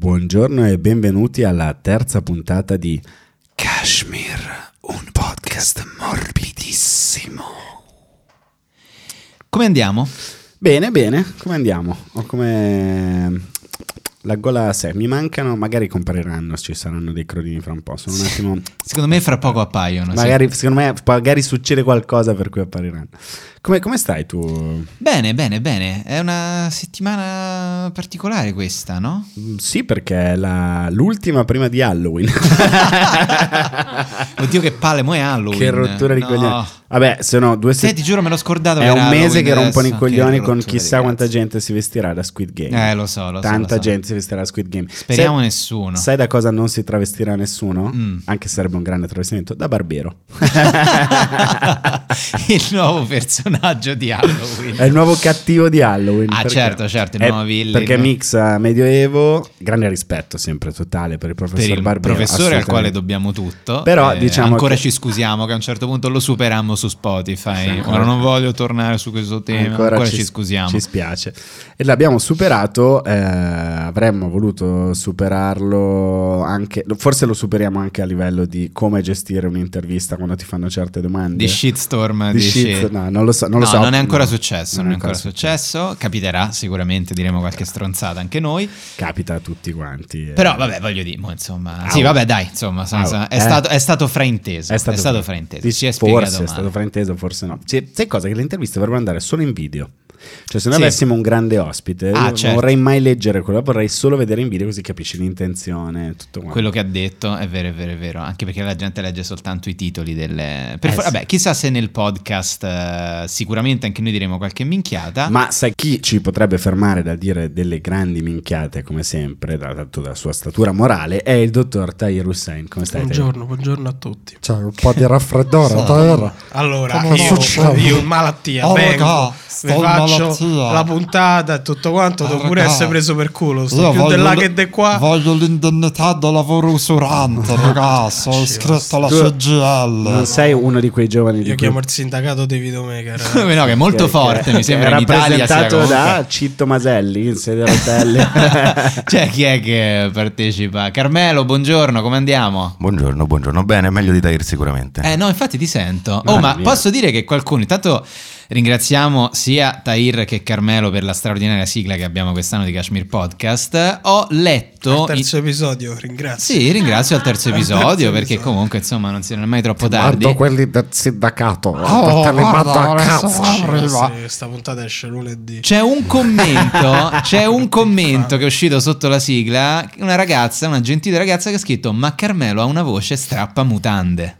Buongiorno e benvenuti alla terza puntata di Kashmir, un podcast morbidissimo. Come andiamo? Bene, bene, come andiamo? Ho come la gola a sé, mi mancano, magari compariranno, ci saranno dei crodini fra un po', sono un attimo... Secondo me fra poco appaiono. sì. Magari, secondo me, magari succede qualcosa per cui appariranno. Come, come stai tu? Bene, bene, bene. È una settimana particolare questa, no? Mm, Sì, perché è la- l'ultima prima di Halloween. Oddio che palle, mo è Halloween. che rottura di No. coglioni. Vabbè, se no, due Sì, settimane... ti giuro me l'ho scordato È un mese Halloween che rompono i adesso. coglioni Che con chissà quanta gente si vestirà da Squid Game. Eh, lo so, lo so. Tanta so. gente si vestirà da Squid Game. Speriamo Sai- nessuno. Sai da cosa non si travestirà nessuno? Mm. Anche se sarebbe un grande travestimento. Da Barbero. il nuovo personaggio di Halloween. È il nuovo cattivo di Halloween. Ah, certo, certo, il nuovo villain. Perché mixa medioevo, grande rispetto sempre totale per il per professor il Barbero. professore al quale dobbiamo tutto. Però, Eh, diciamo ancora che- ci scusiamo che a un certo punto lo superammo su Spotify. Sì, Ora non voglio tornare su questo tema. Ancora, ci, scusiamo. Ci spiace. E l'abbiamo superato, eh, avremmo voluto superarlo anche, forse lo superiamo anche a livello di come gestire un'intervista quando ti fanno certe domande. Di shitstorm Di shit- no, non lo so. Non, lo no, so. non è ancora No, successo. Non è ancora successo. Capiterà sicuramente, diremo qualche stronzata anche noi. Capita a tutti quanti. eh. Però, vabbè, voglio dire, mo, insomma. Au. Sì, vabbè, dai, insomma, sono- Au. sono- è, Eh. stato, è stato frainteso. È stato, frainteso. Sì, Si è forse è stato frainteso, forse no. Sì, sai cosa? Che le interviste dovrebbero andare solo in video. Cioè, se noi Sì. avessimo un grande ospite, Ah, io non certo. vorrei mai leggere quello, vorrei solo vedere in video così capisci l'intenzione, tutto quanto. Quello che ha detto è vero, è vero, è vero. Anche perché la gente legge soltanto i titoli delle. Per Eh, for- sì. Vabbè, chissà se nel podcast eh, sicuramente anche noi diremo qualche minchiata. Ma sai chi ci potrebbe fermare dal dire delle grandi minchiate, come sempre, da- dato dalla sua statura morale, è il dottor Tahir Hussein. Come stai? Buongiorno, buongiorno a tutti. C'è un po' di raffreddore. Allora, Come io, io in malattia Oh, vengo, vi sto malattia. la puntata e tutto quanto, devo Oh, pure essere preso per culo. Sto più di l- che di qua. Voglio l'indennità da lavoro usurante, ragazzi. Ho iscritto alla Tu CGL. Non sei uno di quei giovani di Io cui- chiamo il sindacato di videomaker. Come no, che è molto che- forte, che- mi sembra è rappresentato da Citto Maselli in sedia a rotelle. Cioè, chi è che partecipa? Carmelo, buongiorno, come andiamo? Buongiorno, buongiorno. Bene, meglio di Tahir sicuramente. Eh no, infatti ti sento. Oh, Mamma ma mia. posso dire che qualcuno, intanto ringraziamo sia Tahir che Carmelo per la straordinaria sigla che abbiamo quest'anno di Kashmir Podcast. Ho letto... Al terzo episodio, ringrazio. Sì, ringrazio al terzo Al episodio terzo perché episodio. comunque insomma non si è mai troppo tardi. Guardo quelli del sindacato. Oh, te li mando a guarda, cazzo. arriva. Questa puntata esce lunedì. C'è un commento, c'è un commento che è uscito sotto la sigla, una ragazza, una gentile ragazza che ha scritto "Ma Carmelo ha una voce strappa mutande".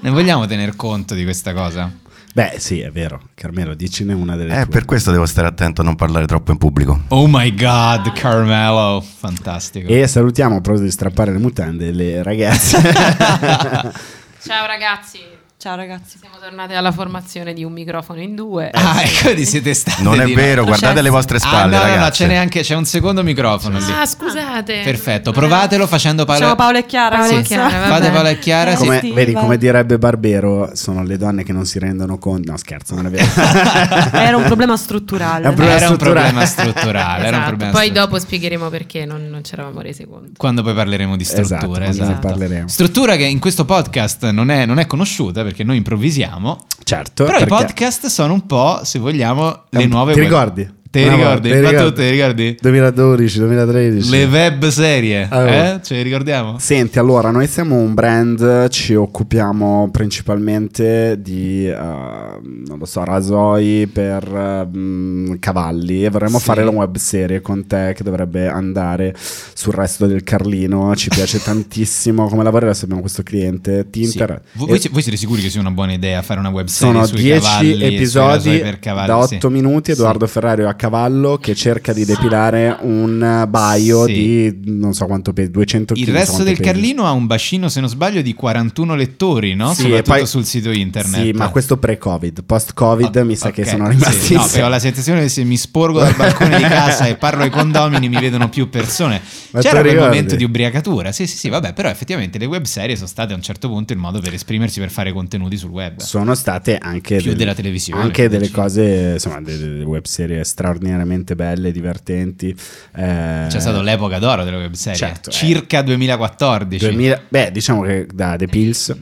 Ne vogliamo tener conto di questa cosa? Beh, sì, è vero. Carmelo, dicene una delle Eh, tue. per questo devo stare attento a non parlare troppo in pubblico. Oh my god, Carmelo, fantastico. E salutiamo, a proposito di strappare le mutande, le ragazze. Ciao ragazzi, Ciao ragazzi. siamo tornati alla formazione di un microfono in due. Ah, ecco di siete stati. Non è vero, guardate Processo. le vostre Ah, spalle, no, no, no, ragazze. c'è neanche c'è un secondo microfono lì. Ah, scusate. Perfetto, provatelo facendo Paolo. Ciao Paolo e Chiara. Paolo e adesso. Chiara. Fate Paolo e Chiara. Eh, sì. Come, sì, vedi, come direbbe Barbero, sono le donne che non si rendono conto. No, scherzo, non è vero. Era un problema strutturale. Un problema Era un strutturale. problema strutturale. Era un Esatto, problema Poi strutturale. dopo spiegheremo perché non, non ci eravamo resi conto. Quando poi parleremo di Esatto, struttura. ne esatto. parleremo. Struttura che in questo podcast non è, non è conosciuta perché noi improvvisiamo. Certo, Però i podcast sono un po', se vogliamo, le nuove ti web- ricordi? Te Una ricordi? ti Ma tu ricordi? te ricordi? 2012, 2013. Le web serie, Ah, eh? Ce le ricordiamo? Senti, allora, noi siamo un brand, ci occupiamo principalmente di, eh, non lo so, rasoi per mm, cavalli e vorremmo Sì. fare la web serie con te che dovrebbe andare sul resto del Carlino. Ci piace tantissimo come lavori, adesso abbiamo questo cliente, Sì. Tinter. Voi, E voi si- voi siete sicuri che sia una buona idea fare una web serie sono sui 10 cavalli, sui rasoi episodi per cavalli? da Sì. 8 minuti, Edoardo Ferrario a cavallo che cerca di depilare un baio Sì. di non so quanto pesi, 200 kg. Il resto del Carlino ha un bacino, se non sbaglio, di 41 lettori, no? Sì, Soprattutto poi- sul sito internet. Sì, ma questo pre-Covid, post-Covid mi sa che Ok, sono sì, rimasti. no, perché ho la sensazione che se mi sporgo dal balcone di casa e parlo ai condomini mi vedono più persone. Ma C'era quel momento di ubriacatura. Sì, sì, sì, vabbè, però effettivamente le web serie sono state a un certo punto il modo per esprimersi per fare contenuti sul web. Sono state anche, Più della televisione, anche delle cose, insomma, delle, delle web serie straordinarie straordinariamente belle, divertenti. Eh, C'è stato l'epoca d'oro delle webserie, Certo, eh. circa 2014. 2000 beh, diciamo che da The Pills.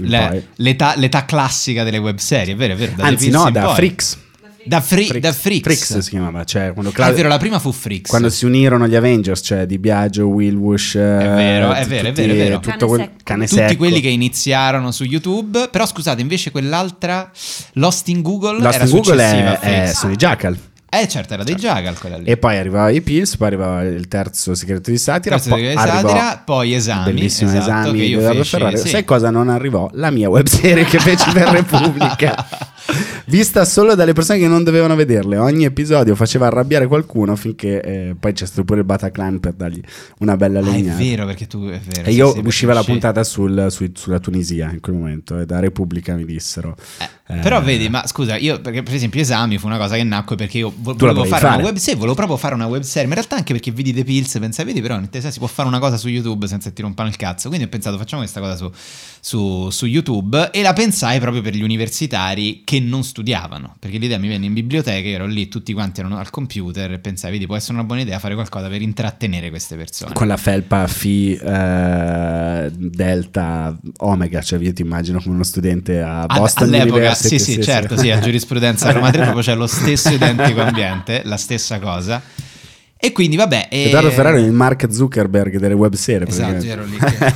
Le- l'età, l'età classica delle webserie, è vero, è vero. Anzi, no, da poi. Freaks. Da, Fri- Fricks. da Fricks. Fricks si chiamava, cioè quando, Ah, Cla- è vero, la prima fu Fricks. quando si unirono gli Avengers, cioè Di Biagio, Will Wush, È vero, è vero, è vero, è vero. tutto Cane quel- secco. cane Tutti secco. quelli che iniziarono su YouTube, però scusate, invece quell'altra Lost in Google Lost era in Google è, è, Freaks. sono i Jackal. Eh certo, era dei Jagal quella lì. E poi arrivava i Pills, poi arrivava il terzo segreto di satira, Terzo poi segreto di satira, poi esami, Bellissimo esatto, esami di Ferrari. sì. Sai cosa non arrivò? La mia webserie che feci per Repubblica. Vista solo dalle persone che non dovevano vederle. Ogni episodio faceva arrabbiare qualcuno finché eh, poi c'è stato pure il Bataclan per dargli una bella Ah, è legnata. vero, perché tu è vero. E io sì, usciva la puntata sul- sui- sulla Tunisia in quel momento e da Repubblica mi dissero. Eh, eh, Però vedi, ma scusa, io perché per esempio esami fu una cosa che nacque perché io vo- volevo fare, fare. una web serie, volevo proprio fare una web serie, ma in realtà anche perché vidi The Pills, pensai, vedi però si può fare una cosa su YouTube senza che ti rompano il cazzo, quindi ho pensato facciamo questa cosa su, su- su YouTube e la pensai proprio per gli universitari che non studiavano, perché l'idea mi venne in biblioteca, io ero lì, tutti quanti erano al computer e pensai, vedi, può essere una buona idea fare qualcosa per intrattenere queste persone. con la felpa Phi eh, Delta Omega, cioè io ti immagino come uno studente a Ad- Boston all'epoca, University. sì, sì, certo, sì, a giurisprudenza a Roma 3 proprio c'è lo stesso identico ambiente, la stessa cosa. E quindi vabbè... e- Edoardo Ferrari è il Mark Zuckerberg delle web serie. Esatto, ero lì che...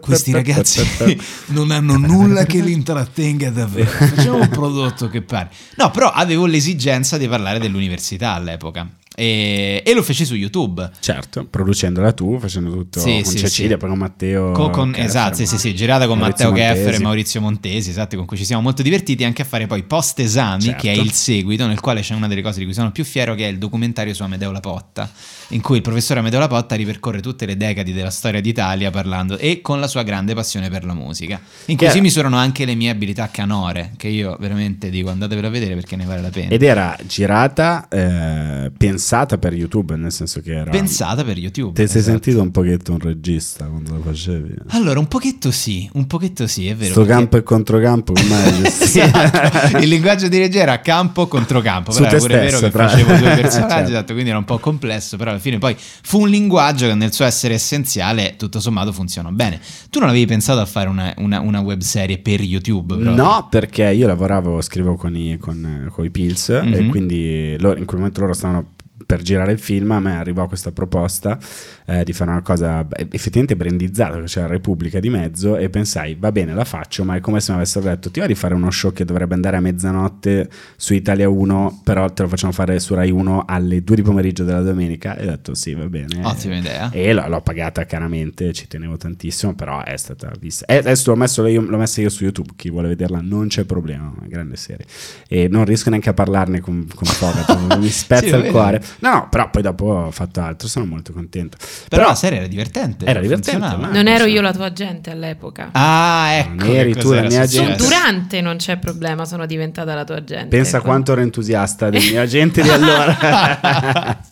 Questi ragazzi non hanno nulla che li intrattenga davvero. Facciamo un prodotto che pare. No, però avevo l'esigenza di parlare dell'università all'epoca. E, e lo feci su YouTube. Certo, producendola tu, facendo tutto Sì, con sì, Cecilia, sì. poi con Matteo. Co- con- Keffer, esatto, sì, sì, sì, girata con Maurizio Matteo Montesi. e Maurizio Montesi, esatto, con cui ci siamo molto divertiti anche a fare poi post esami, Certo. che è il seguito, nel quale c'è una delle cose di cui sono più fiero, che è il documentario su Amedeo Lapotta, in cui il professore Amedeo Lapotta ripercorre tutte le decadi della storia d'Italia parlando e con la sua grande passione per la musica, in cui si misurano anche le mie abilità canore, che io veramente dico andatevelo a vedere perché ne vale la pena. Ed era girata, eh, pensata per YouTube, nel senso che era. Pensata per YouTube. Ti sei esatto. sentito un pochetto un regista quando lo facevi? Allora, un pochetto sì, un pochetto sì, è vero. Sto perché- campo e controcampo, come Esatto. Il linguaggio di regia era campo contro campo. Su Però era te pure vero stesso, che tra- facevo due personaggi, Certo. esatto, quindi era un po' complesso. Però alla fine poi fu un linguaggio che nel suo essere essenziale, tutto sommato, funzionò bene. Tu non avevi pensato a fare una, una, una web serie per YouTube? proprio? No, perché io lavoravo, scrivevo con i, con, con i Pills e Mhm. quindi loro- in quel momento loro stavano per girare il film, a me arrivò questa proposta eh, di fare una cosa effettivamente brandizzata, che c'era Repubblica di mezzo e pensai, va bene, la faccio, ma è come se mi avessero detto, ti va di fare uno show che dovrebbe andare a mezzanotte su Italia 1, però te lo facciamo fare su Rai 1 alle 2 di pomeriggio della domenica? E ho detto sì, va bene. Ottima idea. E l'ho, l'ho pagata caramente, ci tenevo tantissimo, però è stata vista. E adesso l'ho, messo io, l'ho messa io su YouTube, chi vuole vederla non c'è problema, una grande serie. E non riesco neanche a parlarne con, con Fogato, mi spezza Sì, il cuore. No, no, però poi dopo ho fatto altro, sono molto contento. Però, la serie era divertente. Era divertente, ma- Non ero io la tua agente all'epoca. Ah, ecco. Non eri tu la mia successo. gente. Su- durante non c'è problema, sono diventata la tua agente. Pensa Ecco. quanto ero entusiasta del mio agente di allora.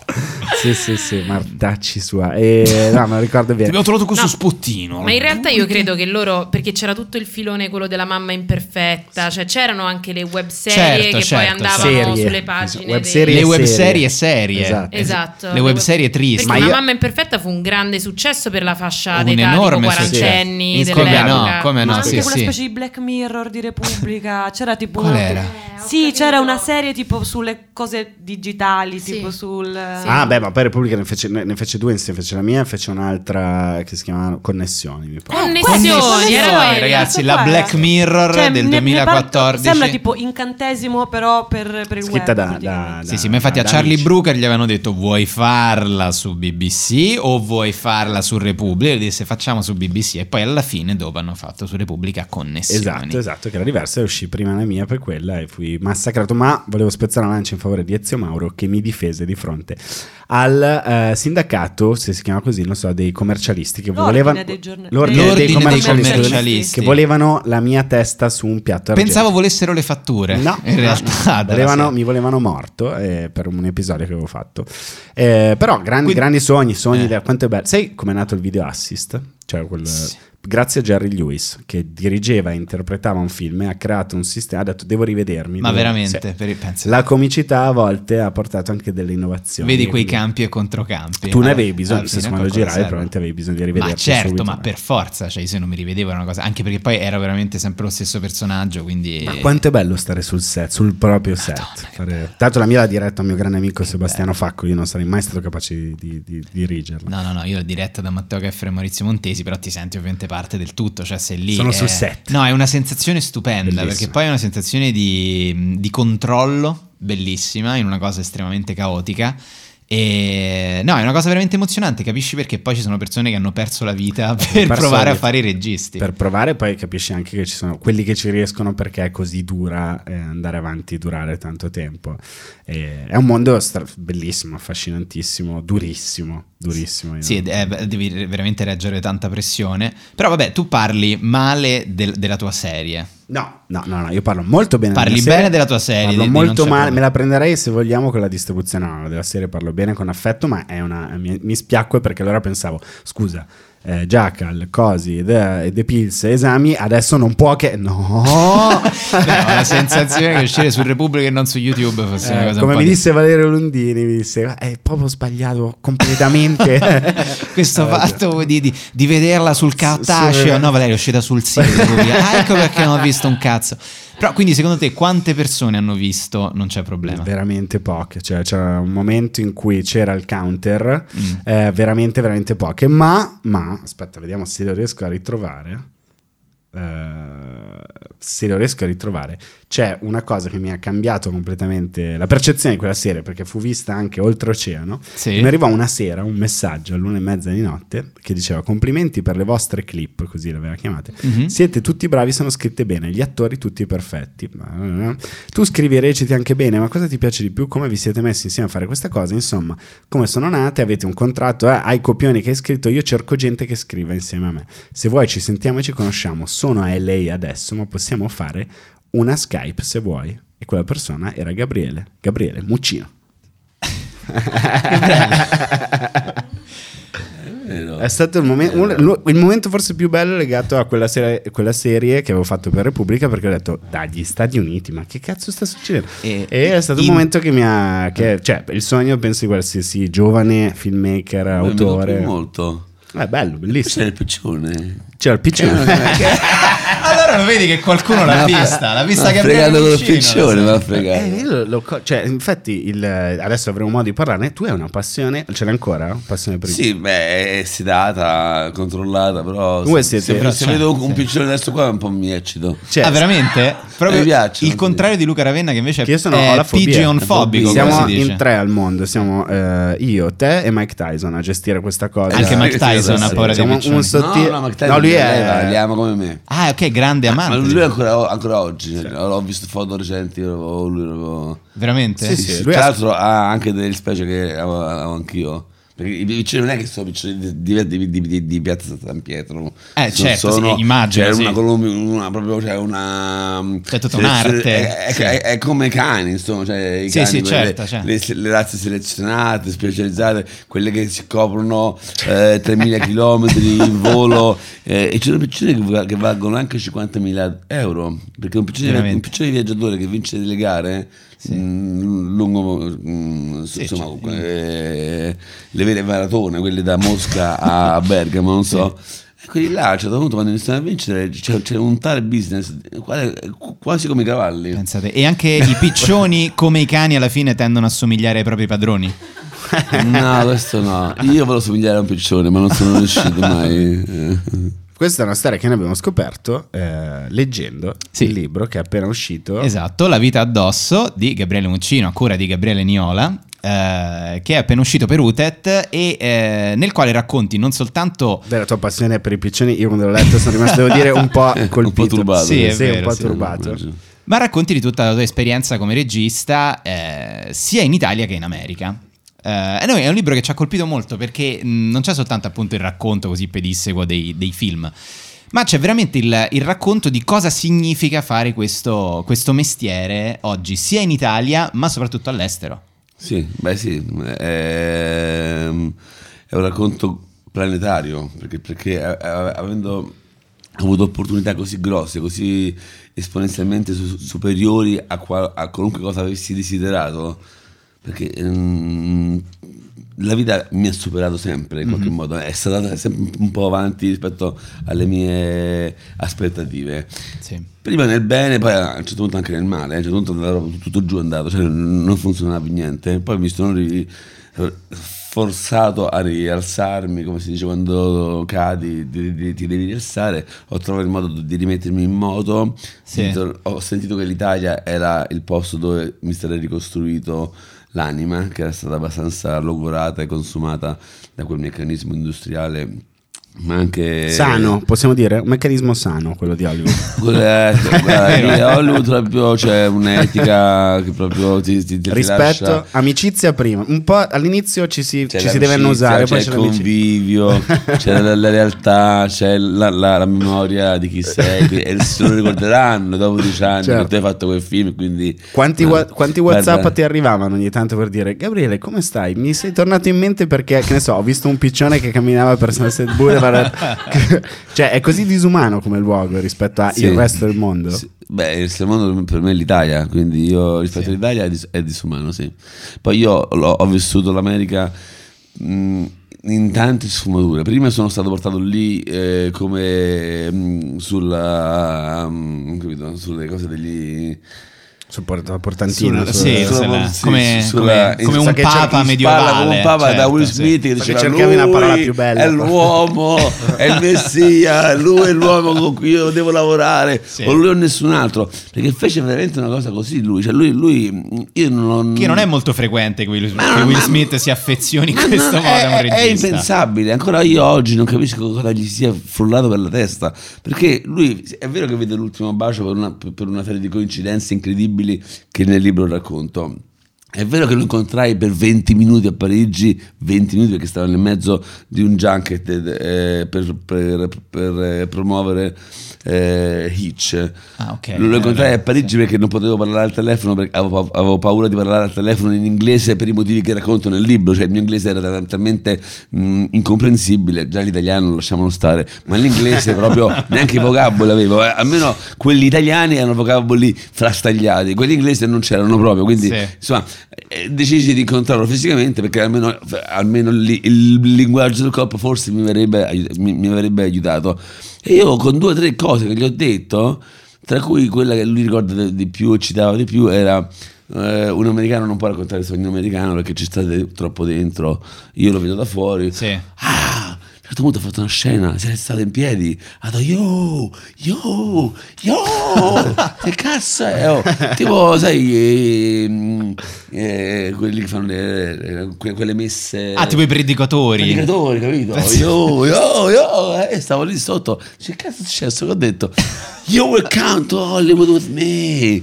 sì, sì, sì, Martacci sua. E, no, me lo ricordo bene. abbiamo trovato questo No. spottino. Ma in realtà io credo che loro, perché c'era tutto il filone quello della mamma imperfetta, cioè c'erano anche le web serie Certo, che certo, poi andavano Serie. sulle pagine. Web dei- serie Le e web serie. serie. Esatto. Esatto. Le web serie tristi. Perché Ma La io- mamma imperfetta fu un grande successo per la fascia Un d'età enorme tipo quarantenni successo. Come dell'epoca. no, come Ma no, anche sì, quella sì. specie di Black Mirror di Repubblica. C'era tipo. Qual una- era? Sì, c'era una serie tipo sulle cose digitali, Sì. tipo sul. Ah, beh, ma poi Repubblica ne fece, ne fece due insieme, fece la mia e fece un'altra che si chiamava Connessioni, mi pare. Connessioni, Connessioni, Connessioni, ragazzi, la Black Mirror Cioè, del ne- ne par- 2014. Sembra tipo incantesimo, però per, per il Scritta web. da, da. Sì, sì, ma infatti a da Charlie amici. Brooker gli avevano detto vuoi farla su BBC o vuoi farla su Repubblica? E lui disse facciamo su BBC e poi alla fine dopo hanno fatto su Repubblica connessioni. Esatto, esatto, che era diversa e uscì prima la mia per quella e fui massacrato, ma volevo spezzare una lancia in favore di Ezio Mauro che mi difese di fronte al eh, sindacato, se si chiama così, non so, dei commercialisti che L'ordine volevano dei giorna- l'ordine L'ordine dei dei commercialisti, commercialisti. che volevano la mia testa su un piatto argento. Pensavo volessero le fatture. No, in realtà. no. Volevano- mi volevano morto eh, per un episodio che avevo fatto. Eh, però grandi, Quindi- grandi sogni, sogni. Eh. da- quanto è bello. Sai com'è nato il video assist? Cioè quel Sì. Grazie a Jerry Lewis che dirigeva e interpretava un film e ha creato un sistema, ha detto devo rivedermi. Ma devo- veramente, Sì. pensa- La comicità a volte ha portato anche delle innovazioni. vedi quei Quindi campi e controcampi. Tu ne Eh, avevi bisogno, se quando giravi probabilmente avevi bisogno di Ma rivederti certo, subito. ma per forza, cioè se non mi rivedevo era una cosa, anche perché poi era veramente sempre lo stesso personaggio, quindi... Ma quanto è bello stare sul set, sul proprio set. Fare- Tanto la mia l'ha diretta un mio grande amico Sebastiano Facco, io non sarei mai stato capace di, di- di dirigerla. No, no, no, io l'ho diretta da Matteo Keffer e Maurizio Montesi, però ti senti ovviamente parte del tutto, cioè sei lì... Sono è- sul set. No, è una sensazione stupenda, Bellissima. perché poi è una sensazione di, di controllo bellissima in una cosa estremamente caotica. E no, è una cosa veramente emozionante. Capisci perché poi ci sono persone che hanno perso la vita per provare a fare i registi. Per provare poi capisci anche che ci sono quelli che ci riescono perché è così dura eh, andare avanti, durare tanto tempo. E è un mondo stra- bellissimo, affascinantissimo, durissimo, durissimo. Sì, è- devi veramente reggere tanta pressione. Però vabbè, tu parli male del- della tua serie. No, no, no, no, io parlo molto bene Parli della serie, bene della tua serie, Parlo di- molto male, me la prenderei se vogliamo con la distribuzione. No, della serie parlo bene con affetto, ma è una, mi, mi spiacque perché allora pensavo, scusa, eh, Jackal, Cosi, The, The Pills, esami, adesso non può che... No! La sensazione che uscire su Repubblica e non su YouTube fosse una Eh, cosa come mi di- disse Valerio Lundini, mi disse, è proprio sbagliato completamente. Questo Eh, fatto di, di- di vederla sul cartaceo, no Valerio è uscita sul sito, ah, ecco perché non ho visto un cazzo. Però quindi secondo te quante persone hanno visto Non c'è problema? Veramente poche, cioè c'era un momento in cui c'era il counter, Mm. eh, veramente, veramente poche, ma, ma, aspetta, vediamo se lo riesco a ritrovare. Eh, se lo riesco a ritrovare, c'è una cosa che mi ha cambiato completamente la percezione di quella serie perché fu vista anche oltreoceano. Sì. Mi arrivò una sera un messaggio all'una e mezza di notte che diceva complimenti per le vostre clip, così l'aveva chiamate. Mhm. Siete tutti bravi, sono scritte bene, gli attori tutti perfetti. Tu scrivi e reciti anche bene, ma cosa ti piace di più? Come vi siete messi insieme a fare questa cosa? Insomma, come sono nate, avete un contratto, eh, hai copioni che hai scritto, io cerco gente che scriva insieme a me. Se vuoi ci sentiamo e ci conosciamo, sono a LA adesso, ma possiamo fare una Skype se vuoi. E quella persona era Gabriele, Gabriele Muccino. È stato il, momen- un- il momento forse più bello legato a quella, serie- quella serie che avevo fatto per Repubblica perché ho detto dagli Stati Uniti ma che cazzo sta succedendo E- e, è stato in- un momento che mi ha che- cioè il sogno penso di qualsiasi giovane filmmaker Mi autore piace molto. è bello C'è bellissimo il piccione. c'era il piccione allora lo vedi che qualcuno l'ha vista, l'ha vista Ma ha Gabriele Muccino, piccione, ma fregato. Eh, io lo- lo cioè, infatti il- adesso avremo modo di parlarne tu hai una passione ce l'hai ancora? passione per il Sì, beh, è sedata, controllata, però Voi se, siete- se- se cioè, vedo un sì. piccione adesso qua un po' mi eccito. Cioè, ah, veramente? Proprio Mi piacciono, il sì. contrario di Luca Ravenna, che invece Che io sono, ho è la fobia. pigeonfobico. come Siamo si dice. in tre al mondo, siamo eh, io, te e Mike Tyson a gestire questa cosa. Anche Mike Tyson ha paura dei Siamo piccioni. un sottile- No, no, ma Tyson No, lui li è ama, li ama come me. Ah, ok, grande Ma amante. lui è ancora, ancora oggi, l'ho visto foto recenti, ho- lui proprio- Veramente? Sì, Sì, sì, sì, lui tra l'altro ha anche delle specie che avevo, avevo anch'io. Perché i piccioni non è che sono piccioni di, di, di, di- Piazza San Pietro. Eh, Non certo, sì, immagino, C'è sì. una, una proprio, c'è una. C'è tutta selezione- un'arte, È, sì. è- è come i cani, insomma. Cioè, i Sì, cani, sì, certo, certo. Le, le razze selezionate, specializzate, quelle che si coprono eh, 3.000 km in volo. eh, e ci sono piccioni che, che valgono anche 50.000 euro. Perché un piccione, Veramente. un piccione viaggiatore che vince delle gare. Mm, lungo mm, Sì, insomma cioè, eh, le vere maratone quelle da Mosca a Bergamo non so e quelli là a un certo punto quando iniziano a vincere c'è, un tale business quale- quasi come i cavalli Pensate. E anche i piccioni, come i cani, alla fine tendono a somigliare ai propri padroni. no questo no io volevo somigliare a un piccione ma non sono riuscito mai. Questa è una storia che noi abbiamo scoperto eh, leggendo Sì. il libro che è appena uscito. Esatto, La vita addosso di Gabriele Muccino, a cura di Gabriele Niola. eh, che è appena uscito per Utet e eh, nel quale racconti non soltanto Della tua passione per i piccioni, io quando l'ho letto sono rimasto, devo dire, un po' colpito. un po' turbato Sì, sì, vero, un po' sì. turbato. ma racconti di tutta la tua esperienza come regista eh, sia in Italia che in America. Eh, e è un libro che ci ha colpito molto perché mh, non c'è soltanto appunto il racconto così pedissequo dei, dei film, ma c'è veramente il, il racconto di cosa significa fare questo, questo mestiere oggi, sia in Italia ma soprattutto all'estero. Sì, beh sì, è, è un racconto planetario, perché, perché eh, eh, avendo avuto opportunità così grosse, così esponenzialmente su- superiori a, qua- a qualunque cosa avessi desiderato, perché ehm, la vita mi ha superato sempre in qualche modo, è stata sempre un po' avanti rispetto alle mie aspettative. Sì. Prima nel bene, poi a un certo punto anche nel male, a un certo punto tutto giù è andato, cioè non funzionava più niente. Poi mi sono ri- forzato a rialzarmi, come si dice quando cadi, ti, ti- ti devi rialzare. Ho trovato il modo di rimettermi in moto. Sì. Ho sentito che l'Italia era il posto dove mi sarei ricostruito l'anima, che era stata abbastanza logorata e consumata da quel meccanismo industriale. Ma anche Sano, possiamo dire? Un meccanismo sano quello di Hollywood. Hollywood proprio c'è un'etica che proprio ti, ti, ti Rispetto, lascia- amicizia prima. Un po' all'inizio ci si, ci si deve annusare, c'è poi il c'è l'amicizia. convivio, c'è la, la realtà, c'è la, la- la memoria di chi sei e se lo ricorderanno dopo dieci anni Certo. che tu hai fatto quel film quindi Quanti, Ah, wa- quanti WhatsApp guarda, ti arrivavano ogni tanto per dire Gabriele come stai? Mi sei tornato in mente perché che ne so ho visto un piccione che camminava per Sunset Boulevard cioè è così disumano come luogo rispetto al Sì. resto del mondo Sì. Beh, il mondo per me è l'Italia, quindi io rispetto all'Italia è, dis- è disumano, sì. Poi io ho vissuto l'America mh, in tante sfumature. Prima sono stato portato lì eh, come mh, sulla, mh, capito, sulle cose degli... sul port- portantino Sul- sul- Sì, sulla- sulla- sì, come- sulla- come- come un papa cerchi- parla medievale, come un papa da certo, Will sì. Smith Sa che diceva cercavi una parola "Lui più bella". è l'uomo è il messia lui è l'uomo con cui io devo lavorare Sì. o lui o nessun altro perché fece veramente una cosa così lui cioè lui, lui io non Che non è molto frequente che Will, Ma- che Will Smith si affezioni in questo modo a un è, è regista. impensabile, ancora io oggi non capisco cosa gli sia frullato per la testa, perché lui è vero che vede l'ultimo bacio per una, per una serie di coincidenze incredibili che nel libro racconto. È vero che lo incontrai per 20 minuti a Parigi, 20 minuti perché stavo nel mezzo di un junket eh, per, per- per, eh, promuovere eh, Hitch. Ah, ok. Lo incontrai Eh, a Parigi perché non potevo parlare al telefono perché avevo, avevo paura di parlare al telefono in inglese per i motivi che racconto nel libro, cioè il mio inglese era tal- talmente mh, incomprensibile, già l'italiano lasciamolo stare, ma l'inglese proprio neanche i vocaboli avevo, eh. almeno quelli italiani erano vocaboli frastagliati, quelli inglesi non c'erano proprio, quindi Sì. insomma eh, decisi di incontrarlo fisicamente perché almeno, almeno lì il linguaggio del corpo forse mi avrebbe, mi, mi avrebbe aiutato. E io con due o tre cose che gli ho detto, tra cui quella che lui ricorda di- più e citava di più era eh, un americano non può raccontare il sogno americano perché ci state troppo dentro, io lo vedo da fuori. Sì. Ah, certo punto ha fatto una scena, si è alzato in piedi, ha detto yo, yo, yo, che cazzo è? Oh, tipo, sai, eh, eh, quelli che fanno le, le- que- quelle messe... Ah, tipo i predicatori. Predicatori, capito? Yo, yo, yo, e stavo lì sotto. Che cazzo è successo? Che ho detto? You will come to Hollywood with me.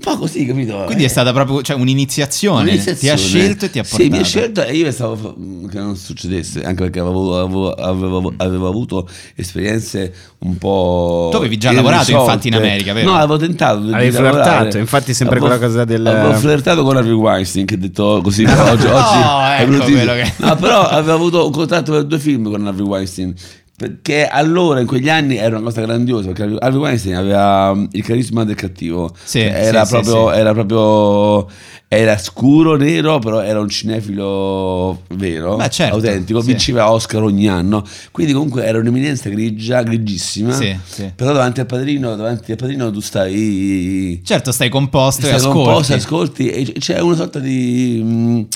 Un po' così, capito? Quindi è stata proprio cioè, un'iniziazione. Ti ha Un'iniziazione. scelto e ti ha portato. Sì, mi ha scelto e io stavo che non succedesse, anche perché avevo, avevo- avevo- avevo avuto esperienze un po'. Tu avevi già lavorato, infatti, in America, vero? No, avevo tentato di Avevi lavorare. flirtato, infatti sempre Avevo- quella cosa del- Avevo flirtato con Harvey Weinstein, che ha detto così. però oggi, oggi è ecco che- No, però avevo avuto un contratto per due film con Harvey Weinstein. Perché allora, in quegli anni, era una cosa grandiosa. Perché Harvey Weinstein aveva um, il carisma del cattivo. Sì, era, sì, proprio, sì, era proprio. Era scuro, nero, però era un cinefilo vero, certo, autentico. Vinceva Oscar ogni anno. Quindi, comunque, era un'eminenza grigia, grigissima. Sì. Però davanti al padrino, davanti al padrino, tu stai. Certo, stai composto e Stai ascolti. composto, ascolti e c'è una sorta di, mh,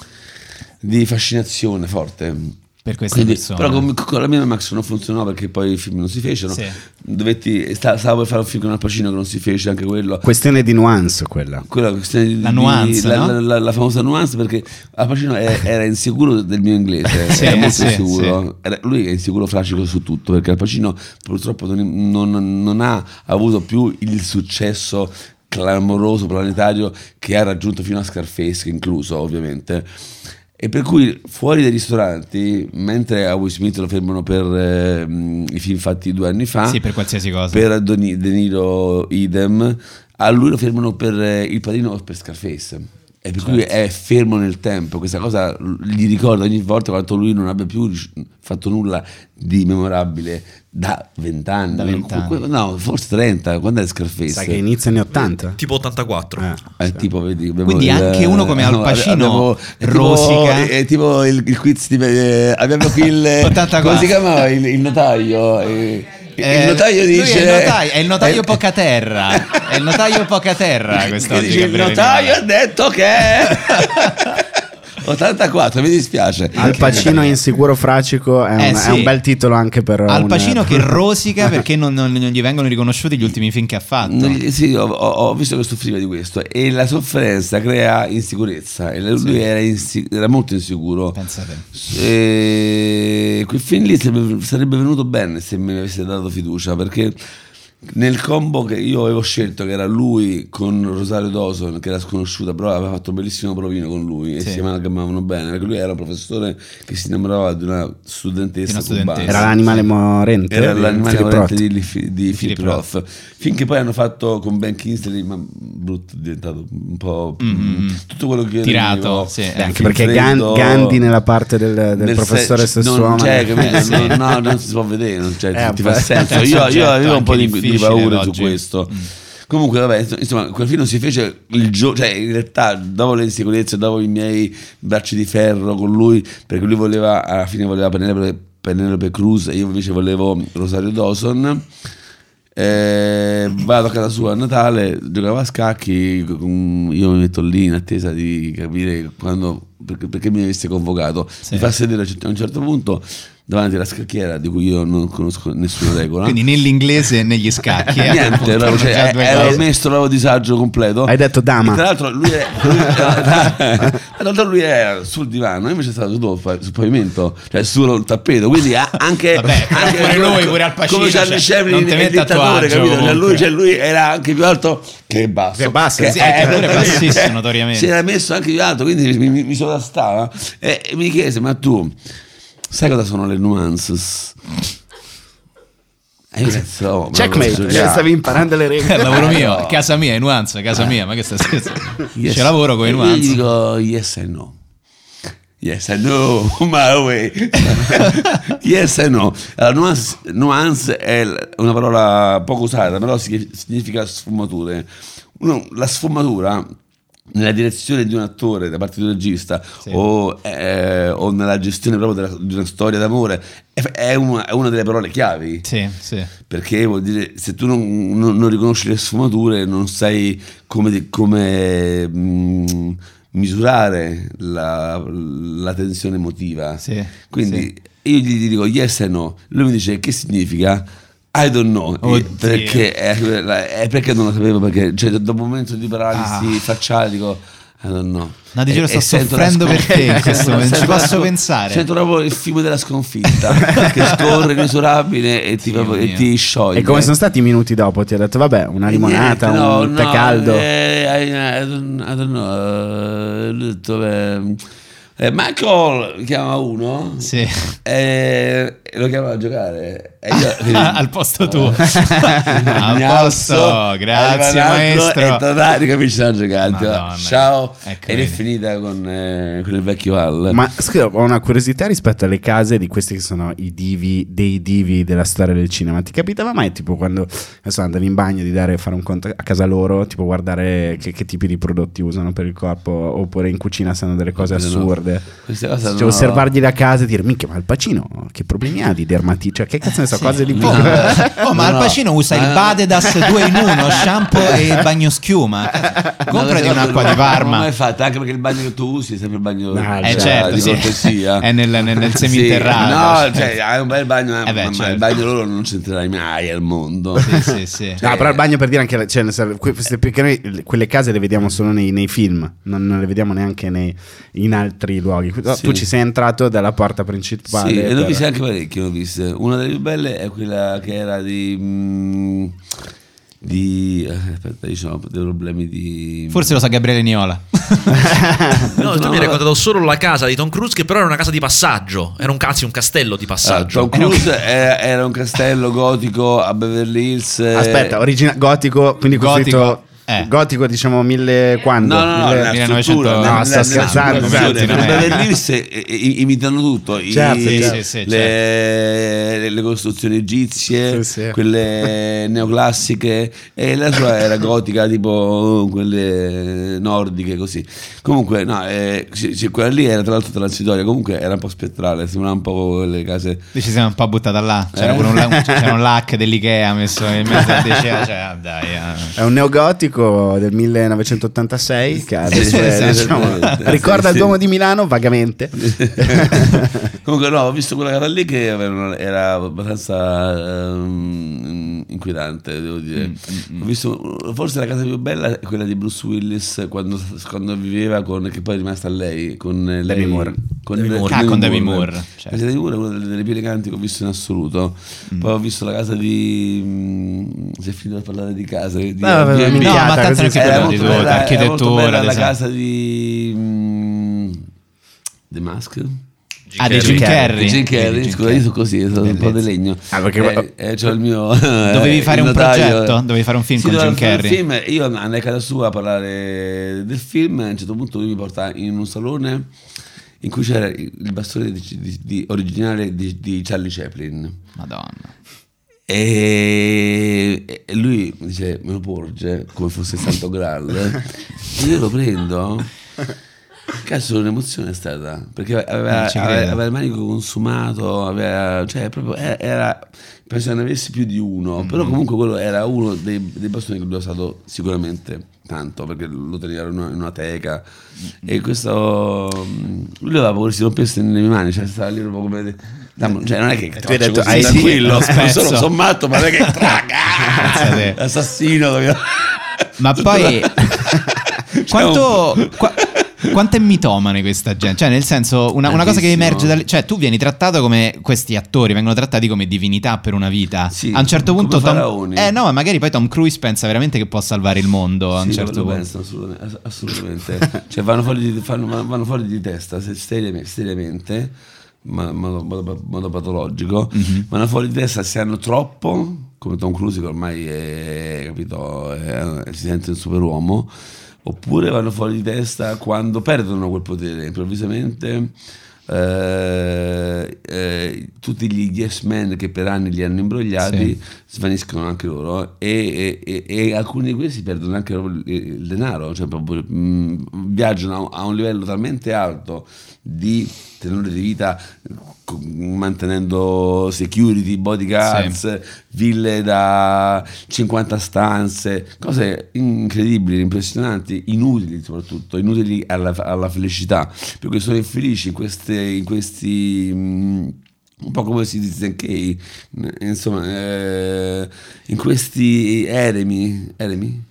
di fascinazione forte. Per queste Quindi, persone. però con, con la mia Max non funzionò perché poi i film non si fecero. Sì. Dovetti, sta- stavo per fare un film con Al Pacino che non si fece, anche quello. questione di nuance quella Quella questione di- La di- nuance, la, no? la- la- la famosa nuance perché Al Pacino è- era insicuro del mio inglese, Sì, era molto sì, insicuro. Era- lui è insicuro fracico su tutto perché Al Pacino purtroppo non, non- non ha avuto più il successo clamoroso planetario che ha raggiunto fino a Scarface, incluso ovviamente. E per cui fuori dai ristoranti, mentre a Will Smith lo fermano per ehm, i film fatti due anni fa, Sì, per qualsiasi cosa. per De Niro idem, a lui lo fermano per eh, il padrino o per Scarface. E per cui è fermo nel tempo, questa cosa gli ricorda ogni volta quanto lui non abbia più fatto nulla di memorabile da vent'anni. Da vent'anni. No, forse 30, quando è Scarface? Sai che inizia anni 80? Tipo 84. Eh, Eh, sì. tipo, vedi, abbiamo Quindi il- anche uno come Al no, Pacino è tipo- rosica. È, tipo il, il quiz di... eh, abbiamo qui il... 84. Come si chiamava? Il, il notaio. Il notaio dice... È il notaio, è il notaio eh, poca terra. È il notaio poca terra dice, il notaio ha detto che... 84, mi dispiace. Al Pacino insicuro fracico è un, Eh, è sì. un bel titolo anche per Al un- Pacino che rosica perché non, non- non gli vengono riconosciuti gli ultimi film che ha fatto. Sì, ho, ho- visto che soffriva di questo e la sofferenza crea insicurezza e lui era, insi- era molto insicuro. Pensate. E quel film lì sarebbe venuto bene se mi avesse dato fiducia perché nel combo che io avevo scelto che era lui con Rosario Dawson che era sconosciuta però aveva fatto un bellissimo provino con lui e Sì. si amalgamavano bene perché lui era un professore che si innamorava di una studentessa, Di una studentessa. Era l'animale morente. Era di l'animale Philip morente Roth. di, di, di Philip Philip Roth. Finché poi hanno fatto con Ben Kingsley, ma brutto, è diventato un po' Mm. tutto quello che io Tirato, sì. Beh, Anche perché freddo, Gan- Gandhi nella parte del, del nel professore se- sessuale. non c'è, capito? Eh, non, no, non si può vedere, non c'è, Eh, ti fa senso. Un Io, io soggetto avevo un po' di, di ad su questo. Comunque, vabbè, insomma, quel film si fece il giorno, cioè in realtà dopo le insicurezze, dopo i miei bracci di ferro con lui, perché lui voleva, alla fine voleva Penelope, Penelope Cruz e io invece volevo Rosario Dawson. Eh, vado a casa sua a Natale, giocava a scacchi, io mi metto lì in attesa di capire quando, perché, perché mi avesse convocato. Sì. Mi fa sedere a un certo punto davanti alla scacchiera di cui io non conosco nessuna regola. Quindi né l'inglese né gli scacchi. eh, Niente, ero, cioè, ero messo proprio a disagio completo. Hai detto dama. E tra l'altro lui, è, lui, l'altro lui era sul divano, io invece stavo sul, sul pavimento, cioè sul tappeto, quindi anche, Vabbè, anche pure come- lui, pure Al Pacino, come Charlie cioè, Chaplin non te il metta a tuo dittatore, agio, capito? Cioè, lui, cioè, lui era anche più alto che basso. Che basso, sì, anche pure bassissimo, notoriamente. Si era messo anche più alto, quindi mi, mi, mi sovrastava e, e mi chiese, ma tu sai cosa sono le nuances? Penso, oh, ma Checkmate, cioè, stavi imparando le È regole. il lavoro mio, casa mia, è nuance, casa mia, ma che stai scherzando? Yes. C'è lavoro con i E Io nuance. dico yes and no. Yes and no, my way. yes and no. Allora, nuance, nuance è una parola poco usata, però si- significa sfumature. Uno- la sfumatura nella direzione di un attore da parte di un regista o, eh, o nella gestione proprio della- di una storia d'amore è, una, è una delle parole chiavi. Sì, sì. perché vuol dire se tu non, non- non riconosci le sfumature non sai come, come, mm, misurare la, la tensione emotiva. Sì, quindi io gli dico yes e no. Lui mi dice che significa I don't know Oddio. perché, è, è perché non lo sapevo perché cioè, dopo un momento di paralisi facciale dico I don't know E- e sento la soffrendo per te in questo momento, ci la posso scon- pensare. Sento proprio il fiume della sconfitta che scorre inesorabile e ti, proprio- e mio. ti scioglie. E come sono stati i minuti dopo? Ti ha detto, vabbè, una limonata, Niente, no, un tè no, caldo. eh, I, I don't, I don't know. eh, ho detto, eh, Michael mi chiama uno Sì. eh, e lo chiama a giocare. E io- quindi- Al posto tuo. A Mi posto, grazie maestro. E tornare, ricominciano a giocare. Madonna. Ciao. Ecco, Ed è finita con, eh, con il vecchio Al. Ma scusa, ho una curiosità rispetto alle case di questi che sono i divi, dei divi della storia del cinema. Ti capitava mai, tipo, quando adesso andavi in bagno di dare fare un conto a casa loro, tipo guardare che, che tipi di prodotti usano per il corpo, oppure in cucina sanno delle cose No, assurde. Queste cose Cioè, no. osservargli la casa e dire, minchia, ma il pacino, che problemi ha di dermatite? Cioè, che cazzo ne so, cose di Oh, oh, ma No, Al no. Pacino usa il. Badedas 2 in 1, shampoo e bagno schiuma. Comprati No, un'acqua no, di Non Parma. mai fatto, anche perché il bagno che tu usi è sempre il bagno Ah, Eh cioè, certo, di sì. cortesia. È nel, nel, nel Sì, seminterrato. No, cioè, hai un bel bagno, Eh beh, ma certo. il bagno loro non c'entrerai mai al mondo. Sì, sì, sì. No, però il bagno per dire anche, cioè, perché noi quelle case le vediamo solo nei, nei film, non, non le vediamo neanche nei- in altri luoghi. No, Sì. Tu ci sei entrato dalla porta principale. Sì, e ho per- viste anche ne ho viste. Una delle più belle è quella che era di... mm, di eh, aspetta, io ho dei problemi di... Forse lo sa Gabriele Niola. No, tu No, mi hai raccontato solo la casa di Tom Cruise, che però era una casa di passaggio. Era un cazzo, un castello di Ah, passaggio. Tom Cruise era, era un castello gotico a Beverly Hills. eh, Aspetta, origina- gotico, quindi Gotico. costruito Eh. Gotico diciamo mille quando? No, no, no, Mille- la 1900 struttura, no, nella scherzando, eh. Eh, imitano tutto, i- Certo, sì, le, sì, le- le costruzioni egizie, Sì, sì. quelle neoclassiche e la sua era gotica tipo quelle nordiche così. Comunque no, eh, quella lì era tra l'altro transitoria, comunque era un po' spettrale, sembrava un po' le case Ci siamo un po' buttata là. C'era Eh. pure un, c'era un lac dell'Ikea messo in mezzo diceva, cioè, dai. eh. È un neogotico del 1986 che è, sì, diciamo, ricorda sì. il Duomo di Milano vagamente. Comunque no, ho visto quella gara lì che era abbastanza ehm, inquietante, devo dire. Mm, Ho visto, forse la casa più bella è quella di Bruce Willis quando, quando viveva con, che poi è rimasta a lei, con lei, Demi Moore. Con, Demi Moore. Ah, con Demi Moore, casa di Demi Moore è una delle, delle più eleganti che ho visto in assoluto. Mm. Poi ho visto la casa di... mm, si è finito a parlare di case. Di, vabbè, di- di- No, ma tanto così non si parla di bella, tutto, architettura, bella la design. casa di mm, The Mask. Ah, di Jim Carrey. Jim Carrey, scusa, io sono così, sono un po' di legno. Ah, perché- Eh, eh, c'ho il mio. Dovevi fare il un progetto? Dovevi fare un film Sì, con Jim Carrey? film, io andai a casa sua a parlare del film. A un certo punto lui mi porta in un salone in cui c'era il bastone di- di- di- originale di, di Charlie Chaplin. Madonna. E lui mi dice me lo porge come fosse santo graal io lo prendo cazzo un'emozione è stata perché aveva, Eh, aveva, aveva il manico consumato aveva, cioè proprio era, era- penso che ne avessi più di uno Mm-hmm. però comunque quello era uno dei, dei bastoni che lui ha usato sicuramente tanto perché lo teneva in una, in una teca Mm-hmm. e questo mm, lui aveva paura che si rompesse nelle mie mani cioè stava lì proprio come cioè non è che tu hai detto, hai- tranquillo lo spezzo. sono, matto ma non è che traga assassino Ma poi quanto, qua- quanto è mitomane questa gente? Cioè, nel senso, una, una cosa che emerge dalle. Cioè, tu vieni trattato come. Questi attori vengono trattati come divinità per una vita. Sì, a un certo punto. Tom, faraoni. eh, no, ma magari poi Tom Cruise pensa veramente che può salvare il mondo. a un Sì, certo punto. pensano, assolutamente, ass- assolutamente. cioè vanno fuori di, fanno- vanno- fuori di testa se- seriamente, seriamente ma in modo, modo- modo patologico Mhm. vanno fuori di testa se hanno troppo come Tom Cruise che ormai è, capito, è- si sente un superuomo oppure vanno fuori di testa quando perdono quel potere improvvisamente eh, eh, tutti gli yes men che per anni li hanno imbrogliati svaniscono anche loro e, e- e- alcuni di questi perdono anche il, denaro cioè proprio, mh, viaggiano a un livello talmente alto di tenore di vita mantenendo security, bodyguards, ville da 50 stanze, cose incredibili, impressionanti, inutili soprattutto, inutili alla, alla felicità, perché sono infelici in, queste, in questi... mh, un po' come si dice Kay, insomma, eh, in questi eremi, eremi?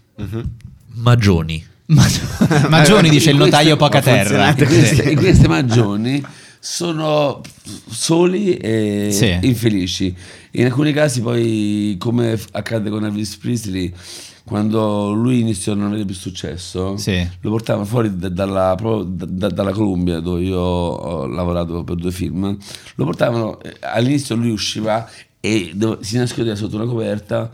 Magioni. Ma, Magioni dice il notaio poca terra. in queste, in queste magioni sono soli e Sì. infelici. In alcuni casi poi, come accade con Elvis Presley, quando lui iniziò a non avere più successo, Sì. lo portavano fuori da- dalla, da- da- dalla Columbia, dove io ho lavorato per due film, lo portavano, eh, all'inizio lui usciva e si nascondeva sotto una coperta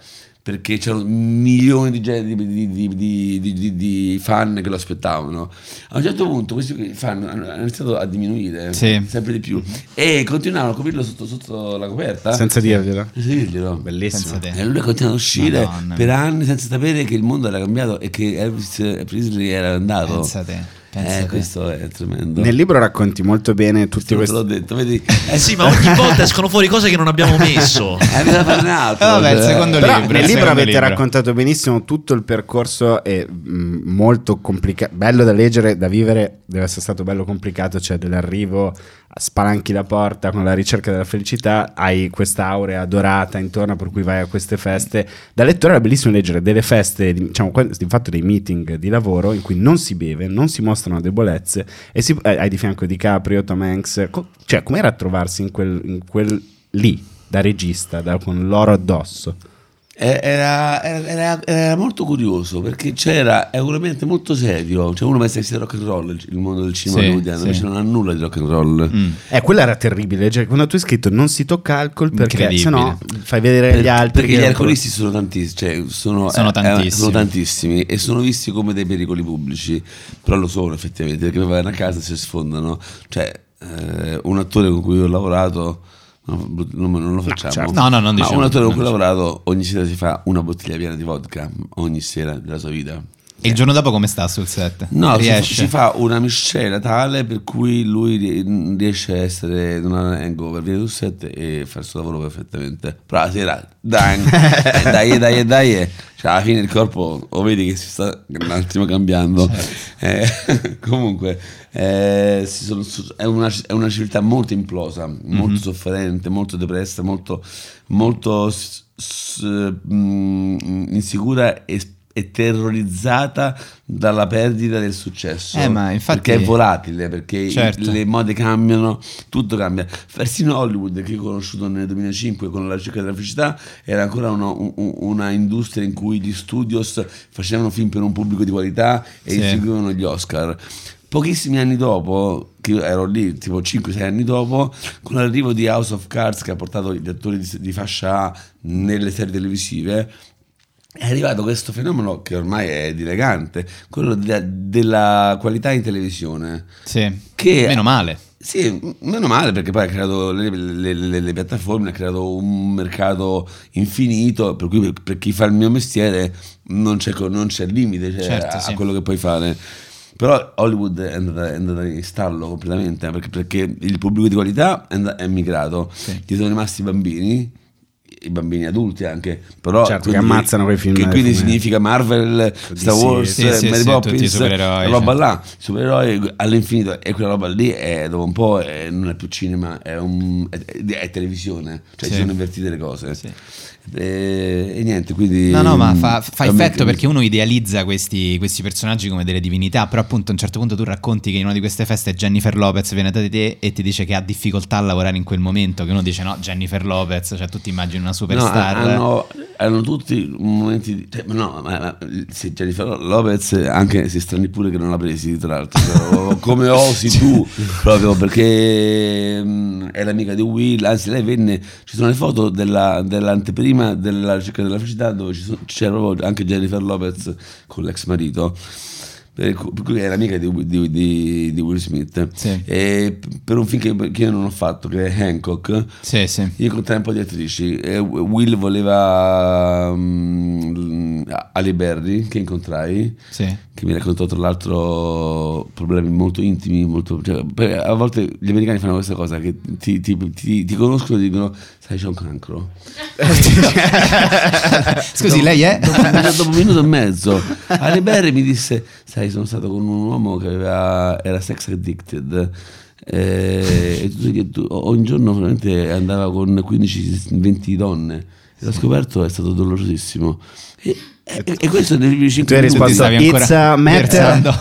perché c'erano milioni di, di, di- di- di- di- di- di fan che lo aspettavano. A un certo punto questi fan hanno iniziato a diminuire Sì. sempre di più e continuavano a coprirlo sotto, sotto la coperta. Senza dirglielo. Senza dirglielo. Bellissimo. E lui continua ad uscire Madonna per anni senza sapere che il mondo era cambiato e che Elvis Presley era andato. Pensa te, eh, questo è tremendo. Nel libro racconti molto bene tutti Te questi... l'ho detto, vedi? Eh sì, ma ogni volta escono fuori cose che non abbiamo messo. Eh, un altro. Eh, vabbè, il cioè. secondo Però libro, nel libro avete libro. raccontato benissimo tutto il percorso e mh, molto complicato, bello da leggere, da vivere, deve essere stato bello complicato, cioè dell'arrivo, spalanchi la porta con la ricerca della felicità, hai questa aurea dorata intorno per cui vai a queste feste. Da lettore era bellissimo leggere delle feste, di- diciamo, di fatto dei meeting di lavoro in cui non si beve, non si mostrano debolezze e si- eh, hai di fianco DiCaprio, Tom Hanks, co- cioè com'era trovarsi in quel, in quel lì da regista, da- con l'oro addosso? Eh, Era, era- era- era molto curioso perché c'era, è un ambiente molto serio. Cioè, uno pensa che sia rock and roll il mondo del cinema Sì, hollywoodiano, sì. invece non ha nulla di rock and roll. Mm. Eh, quello era terribile. Cioè, quando tu hai scritto non si tocca alcol perché sennò fai vedere Per- gli altri. perché gli alcolisti sono tantissimi, cioè sono, Sono eh, eh, tantissimi. sono tantissimi e sono visti come dei pericoli pubblici, però lo sono effettivamente, perché poi vanno a casa e si sfondano. Cioè, eh, un attore con cui ho lavorato, no, non, lo facciamo. certo. No, no, non Ma diciamo, un attore con cui ho lavorato ogni sera si fa una bottiglia piena di vodka, ogni sera della sua vita. E il giorno dopo come sta sul set? No, riesce. si fa una miscela tale per cui lui ri- riesce a essere non ha hangover, viene sul set e fa il suo lavoro perfettamente. Però la sera, dai, eh, dai, dai, dai, eh. cioè alla fine il corpo lo vedi che si sta un attimo cambiando. Eh, comunque, eh, sono- è, una, è una civiltà molto implosa, molto sofferente, molto depressa, molto, molto s- s- mm, insicura e e terrorizzata dalla perdita del successo Eh, ma infatti- perché è volatile perché Certo. le mode cambiano tutto cambia persino Hollywood che ho conosciuto nel 2005 con la ricerca della felicità era ancora una, un- una industria in cui gli studios facevano film per un pubblico di qualità e Sì. inseguivano gli Oscar Pochissimi anni dopo, che io ero lì tipo 5-6 anni dopo, con l'arrivo di House of Cards che ha portato gli attori di, di fascia A nelle serie televisive, è arrivato questo fenomeno che ormai è dilagante, quello de- della qualità in televisione. Sì. Che Meno male. Sì, meno male perché poi ha creato le, le- le- le piattaforme, ha creato un mercato infinito, per cui per, per chi fa il mio mestiere non c'è, non c'è limite cioè, Certo, a, sì. a quello che puoi fare. Però Hollywood è andata, è andata in stallo completamente eh, perché, perché il pubblico di qualità è, and- è migrato, gli sono rimasti i bambini. I bambini adulti anche, però Certo, che quindi- ammazzano quei film Che dei quindi fumetti. significa Marvel, Star Wars, sì, sì, Mary sì, Poppins, quella roba cioè. là, supereroi all'infinito e quella roba lì è, dopo un po' è- non è più cinema, è, un- è- è televisione, cioè si sono invertite le cose. E, e niente, quindi... No, no, ma fa, fa a me effetto perché uno idealizza questi, questi personaggi come delle divinità, però appunto a un certo punto tu racconti che in una di queste feste Jennifer Lopez viene da te e ti dice che ha difficoltà a lavorare in quel momento, che uno dice no, Jennifer Lopez, cioè tu ti immagini una No, superstar. hanno, hanno tutti momenti di... Cioè, no, ma, sì, Jennifer Lopez anche si strani pure che non l'ha presi, tra l'altro. però, come osi tu, proprio perché mm, è l'amica di Will, anzi lei venne... Ci sono le foto della- dell'anteprima della ricerca della felicità dove c'era anche Jennifer Lopez con l'ex marito. Per cu- per cui è l'amica di, di- di- di Will Smith Sì. e per un film che, che io non ho fatto che è Hancock Sì, sì. io incontrai un po' di attrici. Will voleva mm, Ali Berry, che incontrai, che mi raccontò tra l'altro problemi molto intimi. Molto, cioè, a volte gli americani fanno questa cosa: che ti, ti- ti- ti conoscono e dicono, sai, c'è un cancro. Scusi, lei è? Dopo, un minuto- dopo un minuto e mezzo, Ali Berry mi disse: Sai, sono stato con un uomo che aveva- era sex addicted. eh, e tu- tu- ogni giorno veramente andava con 15-20 donne. E l'ho scoperto, è stato dolorosissimo. E, e- e questo Tu 5 hai minuti. stavi ancora It's a matter versando.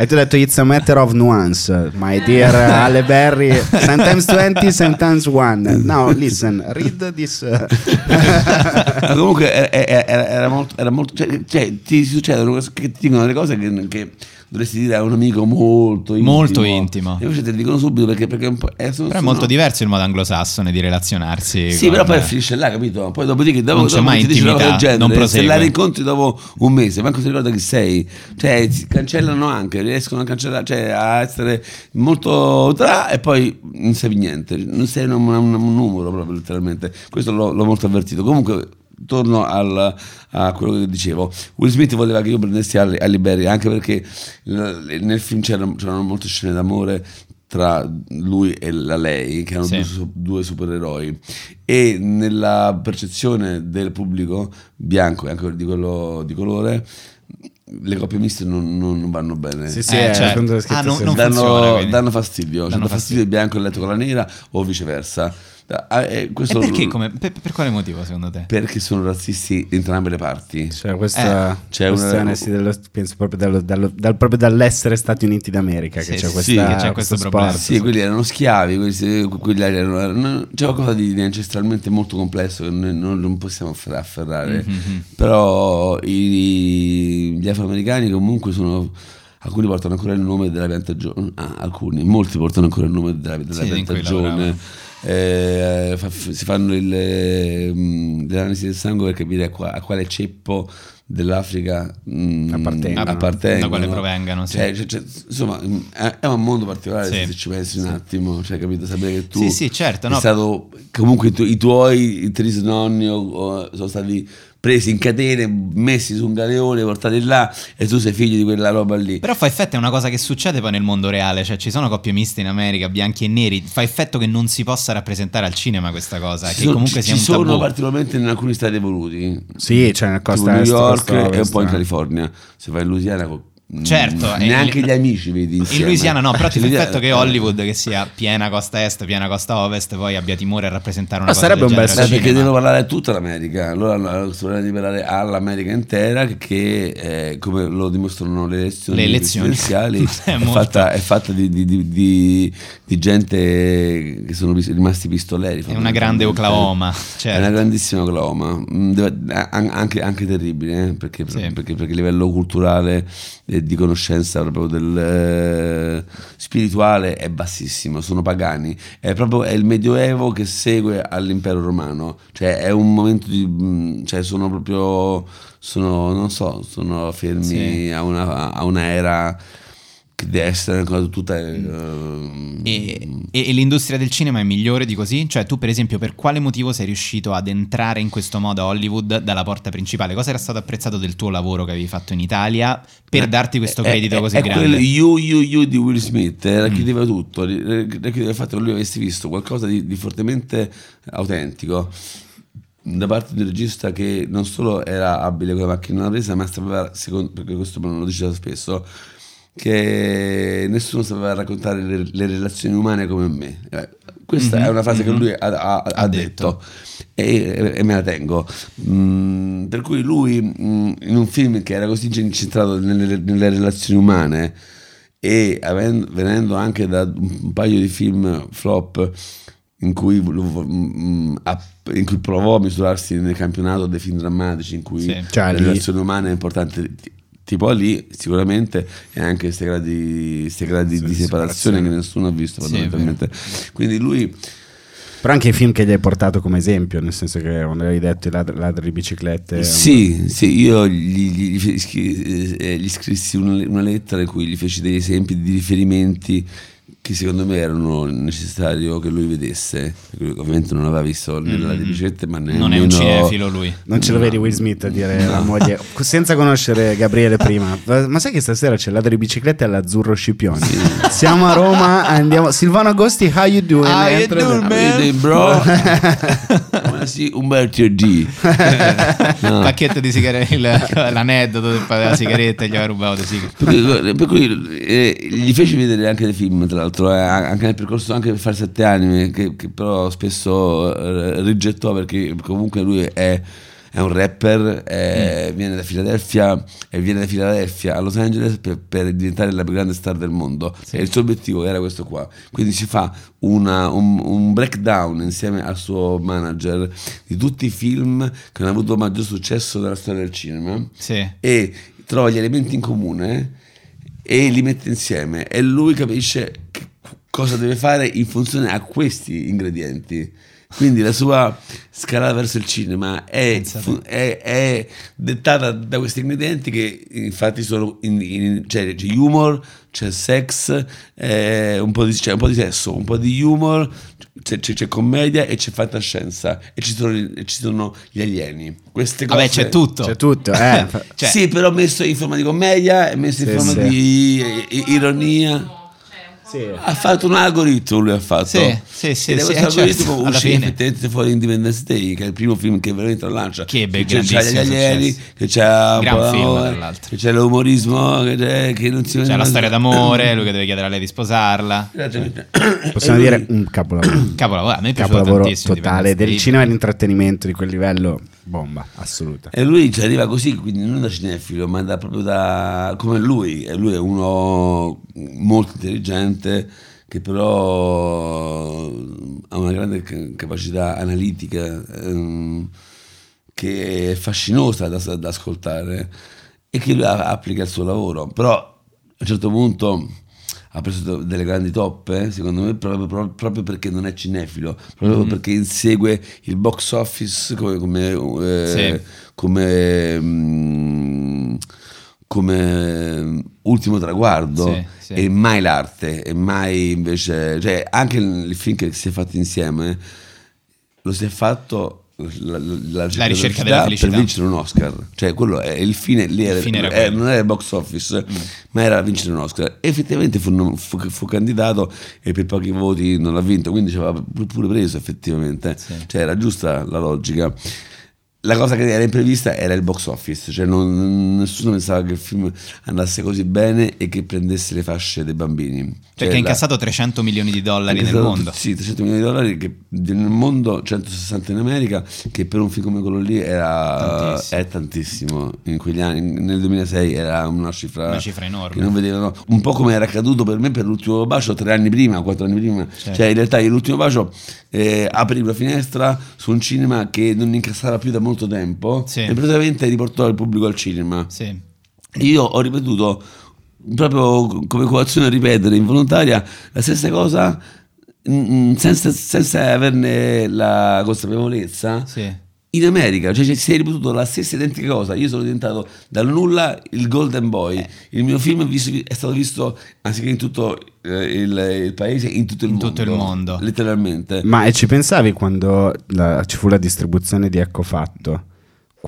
E tu hai detto It's a matter of nuance My dear Ale Berry. Sometimes 20 Sometimes 1 Now listen Read this uh, comunque era, era- era molto, era molto cioè, cioè, ti succedono che ti dicono delle cose che, che dovresti dire a un amico molto intimo. Molto intimo. E invece te le dicono subito perché, perché è po', eh, Però è molto diverso il modo anglosassone di relazionarsi. Sì, con- però poi finisce là, capito? Poi dopodiché, dopo, Non c'è dopo mai intimità, genere, non se prosegue. la rincontri dopo un mese, manco si ricorda chi sei. Cioè, si cancellano anche, riescono a cancellare, cioè a essere molto tra e poi non sai niente. Non sei un, un- un numero proprio letteralmente. Questo l'ho, l'ho molto avvertito. Comunque. Torno al- a quello che dicevo. Will Smith voleva che io prendessi Ali Berry anche perché nel film c'erano, c'erano molte scene d'amore tra lui e la lei, che erano Sì. due, due supereroi. E nella percezione del pubblico bianco e anche di quello di colore, le coppie miste non, non vanno bene. Sì sì Eh, è certo. quando è scritto Ah, non- non funziona, danno, quindi. danno fastidio, cioè Danno fastidio il bianco il letto con la nera o viceversa. Ah, eh, E questo- perché? Come, per, per quale motivo secondo te? Perché sono razzisti entrambe le parti. Cioè, questa Eh, c'è una- questione sì, dello- penso proprio, dallo- dallo- dal- proprio dall'essere Stati Uniti d'America Sì, che c'è questa, sì, che c'è questo problema. sport. Sì, quelli erano schiavi, quelli, quelli erano, c'è qualcosa di, di ancestralmente molto complesso che noi non, non possiamo affer- afferrare. Mhm. Però i- gli afroamericani comunque sono... Alcuni portano ancora il nome della piantagione, ah, alcuni, molti portano ancora il nome della, della Sì, in cui piantagione. Eh, fa- si fanno il, eh, mh, l'analisi del sangue per capire a, qua- a quale ceppo dell'Africa mh, Appartengono. appartengono. Da quale provengano, sì. Cioè, cioè, cioè, insomma, è, è un mondo particolare Sì. se ci pensi un attimo, cioè, capito? Sapere che tu Sì, sì, certo, no. è stato comunque i, tu- i tuoi i trisnonni o- o sono stati presi in catene, messi su un galeone, portati là e tu sei figlio di quella roba lì. Però fa effetto, è una cosa che succede poi nel mondo reale, cioè ci sono coppie miste in America, bianchi e neri, fa effetto che non si possa rappresentare al cinema questa cosa, Ci che sono, comunque ci- sia ci un sono tabù. particolarmente in alcuni stati evoluti, Sì, cioè nel tipo costa New York costa e un po' in. California. Se vai in Louisiana, mm, Certo, e neanche in- gli amici vedi In insieme. Louisiana no, però ti effetto che Hollywood, che sia piena costa est, piena costa ovest, poi abbia timore a rappresentare una Ma cosa sarebbe del un bel al Beh, perché devono parlare a tutta l'America, allora di parlare all'America intera che eh, come lo dimostrano le elezioni, Le elezioni. presidenziali È è, fatta, è fatta di, di- di- di- di gente che sono rimasti pistoleri. È una grande. Oklahoma, È certo. una grandissima Oklahoma, Mm, anche, anche terribile, eh, perché, Sì. perché, perché a livello culturale di conoscenza proprio del eh, spirituale è bassissimo, sono pagani, è proprio è il medioevo che segue all'impero romano, cioè è un momento di, cioè sono proprio, sono, non so, sono fermi Sì. a, una, a una era cosa tutta... eh, E, e- e l'industria del cinema è migliore di così? Cioè, tu, per esempio, per quale motivo sei riuscito ad entrare in questo modo a Hollywood dalla porta principale? Cosa era stato apprezzato del tuo lavoro che avevi fatto in Italia per darti questo È- credito è- così è grande? quello you, you, you di Will Smith eh, Mm. racchiudeva tutto, ri- racchiudeva il fatto che lui avesse visto qualcosa di, di fortemente autentico da parte di un regista che non solo era abile con la macchina presa, ma sapeva, secondo, perché questo me lo diceva spesso, che nessuno sapeva raccontare le, le relazioni umane come me. Eh, Questa Mhm, è una frase che mhm. lui ha, ha- ha Ha detto, E, e me la tengo. Mm, per cui lui, mm, in un film che era così incentrato nelle, nelle relazioni umane e avendo- venendo anche da un paio di film flop in cui, mm, ha- in cui provò a misurarsi nel campionato dei film drammatici in cui Sì. Cioè, la relazione umana è importante tipo lì sicuramente e anche questi gradi, sti gradi Sì, di separazione separazione. che nessuno ha visto Sì, è fondamentalmente quindi lui Però anche i film che gli hai portato come esempio, nel senso che quando hai detto i ladri, ladri di biciclette. Sì, sì, io gli, gli- gli eh, gli scrissi una, una lettera in cui gli feci degli esempi di riferimenti che secondo me erano necessario che lui vedesse. Perché lui ovviamente non aveva visto né la di biciclette, ma nemmeno... Non è un cinefilo lui. Non ce lo vedi Will Smith a dire alla moglie, senza conoscere Gabriele prima, ma sai che stasera c'è ladro di biciclette all'Azzurro Scipioni? Siamo a Roma, andiamo. Silvano Agosti, how you doing? How you doing, How man? you doing, bro? Wanna see Umberto D. No. Pacchetto di sigarette, l'aneddoto del- della sigaretta gli aveva rubato le sigarette. Per cui, per cui, eh, gli feci vedere anche dei film, tra l'altro, eh, anche nel percorso anche per fare sette anni, che, che però spesso eh, rigettò perché comunque lui è, è un rapper, è- viene da Filadelfia e viene da Filadelfia a Los Angeles per, per diventare la più grande star del mondo. E il suo obiettivo era questo qua. Quindi si fa una- un, un breakdown insieme al suo manager di tutti i film che hanno avuto maggior successo nella storia del cinema Sì. e trova gli elementi in comune e li mette insieme e lui capisce cosa deve fare in funzione a questi ingredienti. Quindi la sua scalata verso il cinema è, è- è dettata da questi ingredienti che infatti sono in, in- cioè, c'è humor, c'è sex, eh, un, po di, c'è un po' di sesso, un po' di humor, c'è, c'è- c'è commedia e c'è fantascienza e ci sono, e ci sono gli alieni. Queste cose, Vabbè, c'è tutto. C'è tutto, eh. Cioè- sì, però messo in forma di commedia messo in Sì, forma sì. di i- ironia. Ha fatto un algoritmo, lui ha fatto. Sì, sì, sì, è sì, questo eh, algoritmo certo, alla uscì fine. effettivamente fuori Independence Day, che è il primo film che veramente lancia. Che ebbe c'è, c'è grandissimo gli alieni, successo. che c'è, Gran un po'- film, tra l'altro. che c'è l'umorismo, che, c'è, che non si C'è la storia d'amore, lui che deve chiedere a lei di sposarla. Possiamo E lui- dire un capolavoro. Capolavoro, a me è piaciuto capolavoro tantissimo. totale del cinema e l'intrattenimento di quel livello bomba assoluta E lui ci arriva così, quindi non da cinefilo, ma da, proprio da... come lui. E lui è uno molto intelligente che però ha una grande ca- capacità analitica ehm, che è fascinosa da, da ascoltare e che lui applica il suo lavoro. Però a un certo punto ha preso delle grandi toppe, secondo me, proprio, proprio- proprio perché non è cinefilo, proprio Mhm. perché insegue il box office come, come, eh, Sì. come, mm, come ultimo traguardo Sì, sì. e mai l'arte e mai invece cioè anche il film che si è fatto insieme lo si è fatto la, la- la ricerca della felicità. per vincere un Oscar cioè quello è il fine lì era, fine era eh, quello. Mm. non era il box office ma era vincere un Oscar effettivamente fu, fu- fu candidato e per pochi voti non l'ha vinto quindi ci aveva pu- pure preso effettivamente Sì. cioè era giusta la logica la cosa che era imprevista era il box office, cioè non- nessuno pensava che il film andasse così bene e che prendesse le fasce dei bambini. Perché Cioè, ha incassato 300 milioni di dollari nel mondo. Sì, 300 milioni di dollari che nel mondo, 160 in America, che per un film come quello lì era, Tantissimo. è tantissimo. In quegli anni, nel 2006 era una cifra, Una cifra enorme. che non vedevano. Un po' come era accaduto per me per l'ultimo bacio tre anni prima, quattro anni prima. Certo. Cioè in realtà l'ultimo bacio eh, aprì una finestra su un cinema che non incassava più da molto tempo Sì. e praticamente riportò il pubblico al cinema. Sì. Io ho ripetuto proprio come coazione a ripetere involontaria la stessa cosa senza, senza averne la consapevolezza Sì. In America, cioè si è ripetuto la stessa identica cosa. Io sono diventato dal nulla il Golden Boy. Il mio film è, visto- è stato visto anziché in tutto eh, il, il paese, in tutto il In mondo. tutto il mondo. Letteralmente. Ma e ci pensavi quando la- ci fu la distribuzione di Ecco Fatto?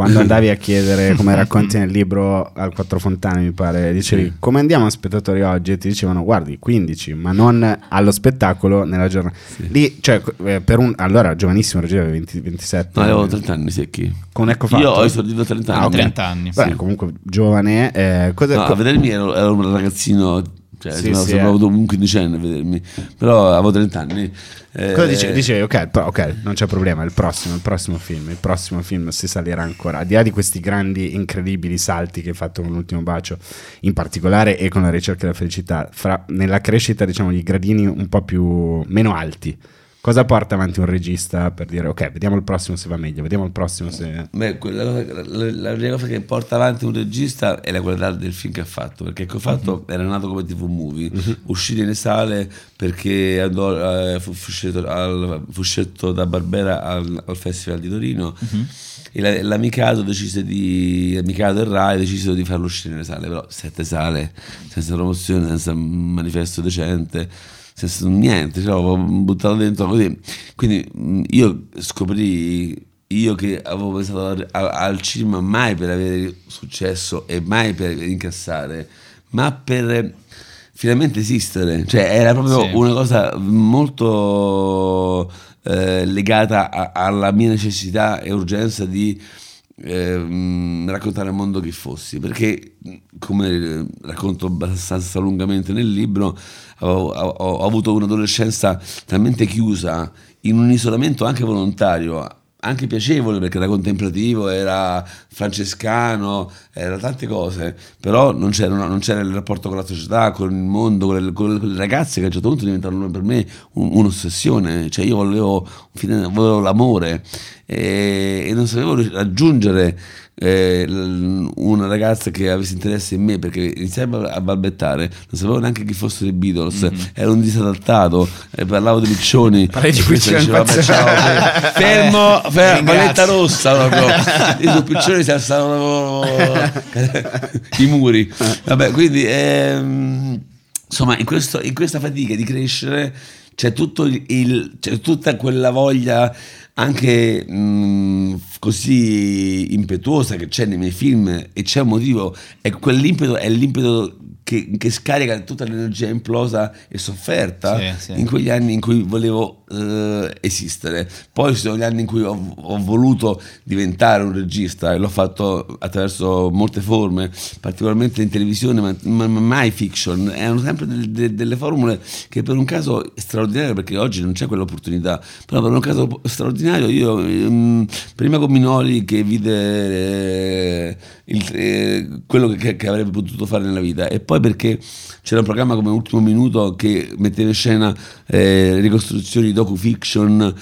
Quando andavi a chiedere, come racconti nel libro al Quattro Fontane, mi pare, dicevi Sì. come andiamo a spettatori oggi? E ti dicevano guardi 15, ma non allo spettacolo nella giornata. Lì, cioè, eh, per un allora giovanissimo, Reggio aveva 20 27. No, avevo anni. 30 anni secchi. Con Ecco Fatto. Io ho esordito a 30 anni. Ah, ok. 30 anni. Beh, sì. comunque giovane. eh, cosa, No, co- a vedermi ero, ero un ragazzino, cioè, Sì, sembrava, sì, sembrava eh. un quindicenne a vedermi, però avevo 30 anni. Eh, Cosa dicevi? Dicevi, ok, però, ok, non c'è problema, il prossimo, il prossimo film, il prossimo film si salirà ancora. Al di là di questi grandi, incredibili salti che hai fatto con l'ultimo bacio, in particolare e con la ricerca della felicità, fra, nella crescita, diciamo, di gradini un po' più meno alti. Cosa porta avanti un regista per dire, ok, vediamo il prossimo se va meglio, vediamo il prossimo se... Beh, quella cosa- la, prima cosa che porta avanti un regista è la qualità del film che ha fatto, perché che ho fatto era nato come TV movie, uscire nelle sale perché andò, eh, fu, fu scelto al- fu scelto da Barbera al, al Festival di Torino e la, la Mikado decise di Mikado e Rai decisero di farlo uscire nelle sale, però sette sale, senza promozione, senza manifesto decente senza niente, cioè, l'avevo buttato dentro così. Quindi mh, io scoprì, io che avevo pensato al cinema mai per avere successo e mai per incassare, ma per finalmente esistere. Cioè era proprio Sì. una cosa molto eh, legata a- alla mia necessità e urgenza di ehm, raccontare al mondo chi fossi perché come racconto abbastanza lungamente nel libro ho, ho- ho avuto un'adolescenza talmente chiusa in un isolamento anche volontario anche piacevole perché era contemplativo, era francescano, era tante cose, però non c'era, non c'era il rapporto con la società, con il mondo, con le, con le ragazze che a un certo punto diventarono per me un- un'ossessione, cioè io volevo, volevo l'amore e, e non sapevo raggiungere eh, una ragazza che avesse interesse in me perché iniziavo a balbettare, non sapevo neanche chi fossero i Beatles, ero un disadattato, eh, parlavo di piccioni. Parlavi di piccioni fermo, fermo Ringrazio. paletta rossa proprio. I su piccioni si alzavano i muri. Vabbè, quindi ehm, insomma, in, questo- in questa fatica di crescere c'è, tutto il- c'è tutta quella voglia anche mh, così impetuosa che c'è nei miei film e c'è un motivo e quell'impeto è l'impeto che, che scarica tutta l'energia implosa e sofferta Sì, sì. in quegli anni in cui volevo eh, esistere. Poi ci sono gli anni in cui ho, ho voluto diventare un regista e l'ho fatto attraverso molte forme, particolarmente in televisione, ma, ma- ma mai fiction. Erano sempre del- de- delle formule che per un caso straordinario, perché oggi non c'è quell'opportunità, però per un caso straordinario io ehm, prima con Minoli che vide eh, il- eh, quello che, che avrebbe potuto fare nella vita e poi perché c'era un programma come Ultimo Minuto che metteva in scena eh, ricostruzioni docu-fiction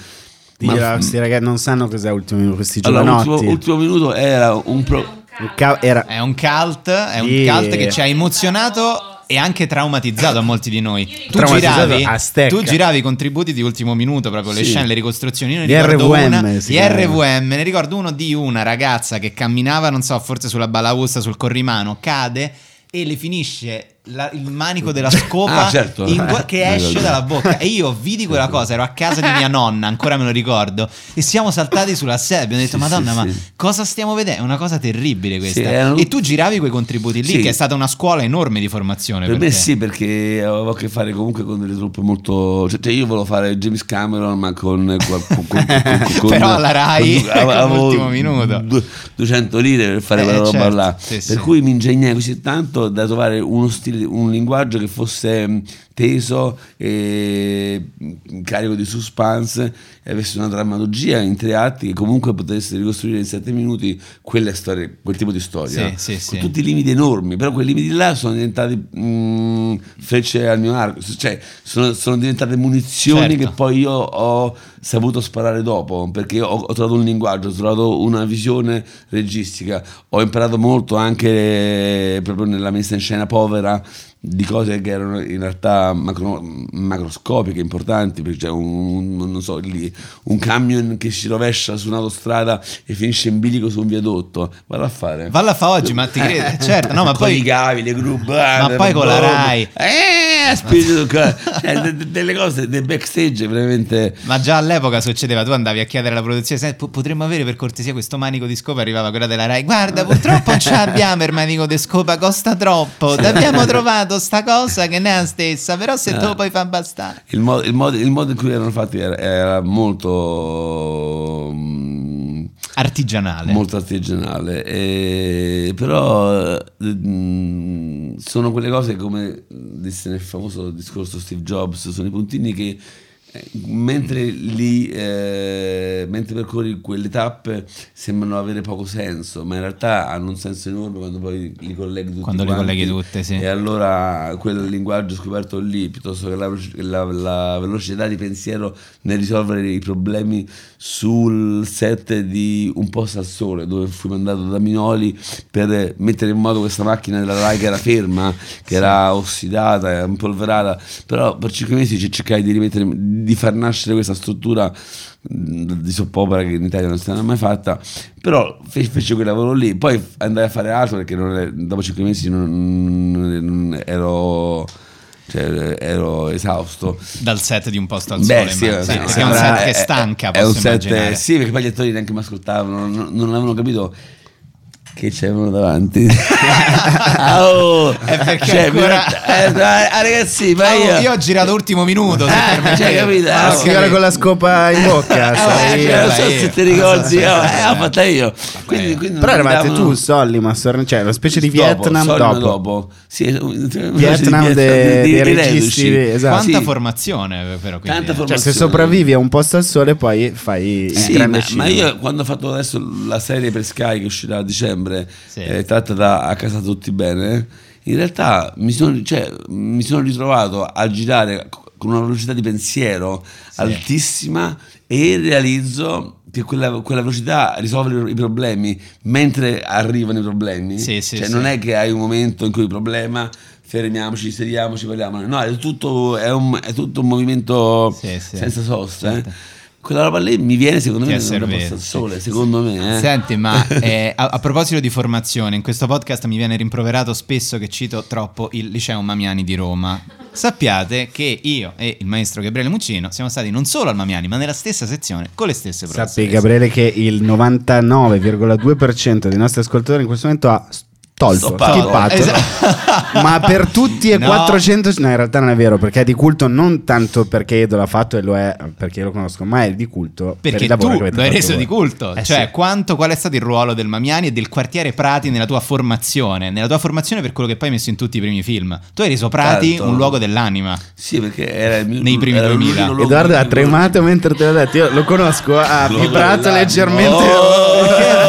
ma- questi ragazzi non sanno cos'è ultimo questi allora, giovanotti. ultimo, ultimo minuto era un pro- Un ca- era- È un cult, è un cult che ci ha emozionato e anche traumatizzato a molti di noi. Tu giravi, tu giravi i contributi di ultimo minuto, proprio le Sì. scene, le ricostruzioni. Io ne ricordo RVM una, chiamano. RVM, ne ricordo uno di una ragazza che camminava, non so, forse sulla balaustra, sul corrimano, cade e le finisce la- il manico della scopa Ah, certo. gua- che Mi esce dalla bocca e io vidi quella cosa ero a casa di mia nonna ancora me lo ricordo e siamo saltati sulla sedia abbiamo detto Sì, madonna sì, ma sì. cosa stiamo vedendo è una cosa terribile questa erano- e tu giravi quei contributi lì che è stata una scuola enorme di formazione Per per, me te. sì, perché avevo a che fare comunque con delle truppe molto. Cioè, cioè io volevo fare James Cameron, ma con. con, con- con- Però alla Rai, con- avevo- con avevo l'ultimo minuto. du- 200 lire per fare Eh, quella roba certo, là. per cui mi ingegnai così tanto da trovare uno stile, un linguaggio che fosse teso e mh, carico di suspense e avesse una drammaturgia in tre atti che comunque potesse ricostruire in sette minuti storie, quel tipo di storia. Sì, sì, Con sì. tutti i limiti enormi, però quei limiti là sono diventati mh, frecce al mio arco, cioè sono, sono diventate munizioni Certo. che poi io ho saputo sparare dopo, perché ho, ho trovato un linguaggio, ho trovato una visione registica, ho imparato molto anche proprio nella messa in scena povera di cose che erano in realtà macro- macroscopiche, importanti, perché c'è un, un- non so, lì, un camion che si rovescia su un'autostrada e finisce in bilico su un viadotto, valla a fare. Valla a fa oggi ma ti credo certo no ma con i poi cavi, le grubate, Ma poi con la. Rai. Eh, spirito cioè, de- de- delle cose, dei backstage veramente. ma già all'epoca succedeva, tu andavi a chiedere alla produzione, "Senti, po- potremmo avere per cortesia questo manico di scopa, arrivava quella della Rai, guarda purtroppo non ce l'abbiamo il manico di scopa, costa troppo, ti abbiamo trovato sta cosa che non è la stessa, però se te lo puoi far bastare. Il modo, il modo- il modo in cui erano fatti era, era molto. Artigianale. molto artigianale e- però eh, mm, sono quelle cose come disse nel famoso discorso Steve Jobs sono i puntini che eh, mentre li eh, mentre percorri quelle tappe sembrano avere poco senso ma in realtà hanno un senso enorme quando poi li colleghi tutti Quando li quanti. colleghi tutte, sì. e allora quel linguaggio scoperto lì piuttosto che la, la- la velocità di pensiero nel risolvere i problemi sul set di Un posto al sole dove fui mandato da Minoli per mettere in moto questa macchina della Rai che era ferma che era ossidata era impolverata però per cinque mesi ci- cercai di rimettere di far nascere questa struttura di soppopera che in Italia non si era mai fatta però fe- fece quel lavoro lì poi andai a fare altro perché è- dopo cinque mesi non, non- ero cioè, ero esausto Dal set di un posto al Beh, sole, sì, immagino. sì, è un set che è- stanca, è un posso set, immaginare. sì, perché poi gli attori neanche mi ascoltavano, non, non avevano capito che c'erano davanti. Ah, oh, È perché cioè, ancora- mi- eh, ah, ragazzi, ma Ah, io, io ho girato ultimo minuto, Ah, cioè, capito? Ah, Ah, ok. Scrivere con la scopa in bocca. Eh, sai? cioè, non so io. se ti ricordi, Ah, oh, sì, sì, eh, l'ho fatta io. Quindi, quindi Però eravate davano- tu, Solly, ma Sorrento- cioè una specie di Dopo, Vietnam Solly dopo. Sì, Vietnam de- dei registi, esatto. Quanta Sì. formazione, però. Quindi, Tanta eh. Cioè, se sopravvivi a un posto al sole, poi fai il grande ma, ma io quando ho fatto adesso la serie per Sky che uscirà a dicembre, Sì. eh, tratta da A casa tutti bene, in realtà mi sono, cioè, mi sono ritrovato a girare con una velocità di pensiero altissima e realizzo che quella, quella velocità risolve i problemi mentre arrivano i problemi. Sì, sì, cioè, sì. non è che hai un momento in cui il problema fermiamoci, sediamoci, parliamo. No, è tutto, è un, è tutto un movimento Sì, sì. senza sosta. eh. Quella roba lì mi viene secondo Ti me servito, al sì. sole, secondo me. Eh. Senti, ma eh, a, a proposito di formazione, in questo podcast mi viene rimproverato spesso che cito troppo il liceo Mamiani di Roma. Sappiate che io e il maestro Gabriele Muccino siamo stati non solo al Mamiani, ma nella stessa sezione con le stesse professoresse. Sappi, Gabriele, che il 99,2% dei nostri ascoltatori in questo momento ha tolto, Stoppato. skippato. Esatto. Ma per tutti e No. 400 no in realtà non è vero perché è di culto non tanto perché Edo l'ha fatto e lo è perché lo conosco ma è di culto per Perché il lavoro tu che avete lo hai reso voi. di culto. Eh cioè, sì. quanto, qual è stato il ruolo del Mamiani e del quartiere Prati nella tua formazione? Nella tua formazione per quello che poi hai messo in tutti i primi film. Tu hai reso Prati Certo. un luogo dell'anima. Sì, perché era il mio Nei primi era 2000. l'unico luogo Edoardo ha tremato mentre te l'ho detto io lo conosco ha vibrato leggermente Oh!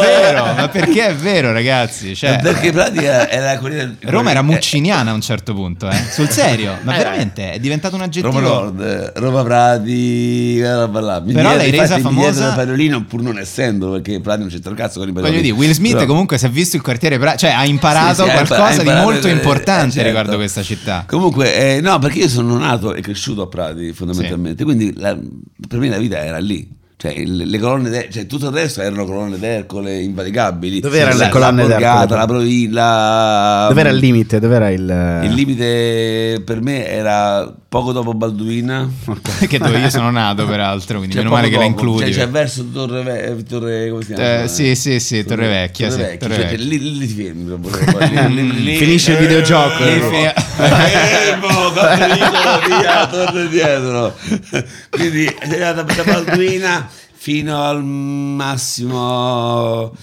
Ma perché è vero, ragazzi? Cioè, perché Prati era, era quella- Roma era eh, mucciniana a un certo punto, eh? Sul serio, ma Eh, veramente è diventato un aggettivo. Roma Nord, eh, Roma Prati, quella roba là. Mi Però l'hai resa famosa- da Parolino pur non essendo perché Prati non c'entra il cazzo con i Voglio dire, Will Smith Però- comunque si è visto il quartiere Prati, cioè ha imparato Sì, sì, ha qualcosa imparato- ha di imparato- molto eh, importante eh, certo. riguardo questa città. Comunque, eh, no, perché io sono nato e cresciuto a Prati fondamentalmente, quindi la- per me la vita era lì. Cioè, le colonne d'E- cioè, tutto il resto erano colonne d'Ercole invalicabili. Dove erano La- le colonne la d'Ercole? borgata, la provincia. dov'era il limite dov'era il Il limite per me era poco dopo Balduina. che dove io sono nato, peraltro, quindi Cioè, meno male che poco la dopo. includi. Cioè, cioè, verso Torre, Ve- Torre come si chiama? Eh, sì, sì, sì, Torre Vecchia, Torre Vecchia, Torre cioè, Vecchia. lì, lì ti fermi. proprio, lì- lì- lì- Finisce il videogioco. Lì Eh, Fermo, capito, via, torno indietro. Quindi sei andata da Balduina fino al massimo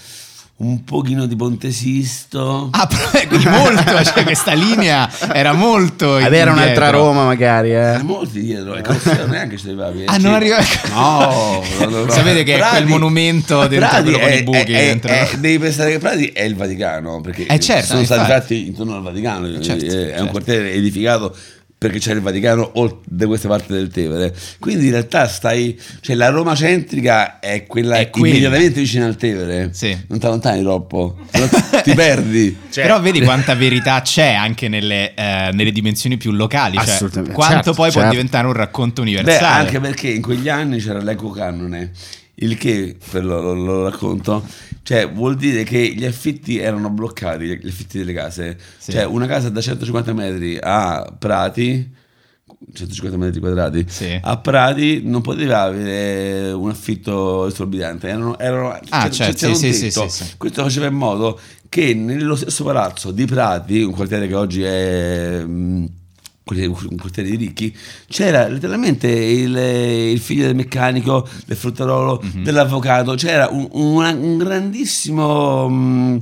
un pochino di Ponte Sisto. Ah, però, quindi molto, cioè questa linea era molto avere un'altra indietro. Roma magari eh. Era molto dietro, e Colosseo neanche ci arrivavi. eh, Ah, non arriva... No. Sapete che è quel monumento dentro Prati quello con i buchi è- dentro, è- devi pensare che Prati è il Vaticano, perché Eh, certo, sono stati fatti intorno al Vaticano, Certo, è è certo. un quartiere edificato perché c'è il Vaticano o da queste parti del Tevere. Quindi in realtà stai, cioè la Roma centrica è quella È quella. immediatamente vicina al Tevere. Sì. Non ti allontani troppo, ti perdi. Però vedi quanta verità c'è anche nelle, eh, nelle dimensioni più locali. Cioè, Assolutamente, quanto certo, poi può certo. diventare un racconto Beh, universale. anche perché in quegli anni c'era l'eco canone, il che, lo, lo- lo racconto, cioè vuol dire che gli affitti erano bloccati, gli affitti delle case. Sì. Cioè una casa da 150 metri a Prati, 150 metri quadrati, Sì. a Prati non poteva avere un affitto esorbitante, erano, erano, Ah, c'era- certo, c'era sì, un sì, sì, sì. Questo faceva in modo che nello stesso palazzo di Prati, un quartiere che oggi è... mm, un quartiere di ricchi, c'era letteralmente il, il figlio del meccanico, del fruttarolo, Mhm. dell'avvocato, c'era un, una- un grandissimo...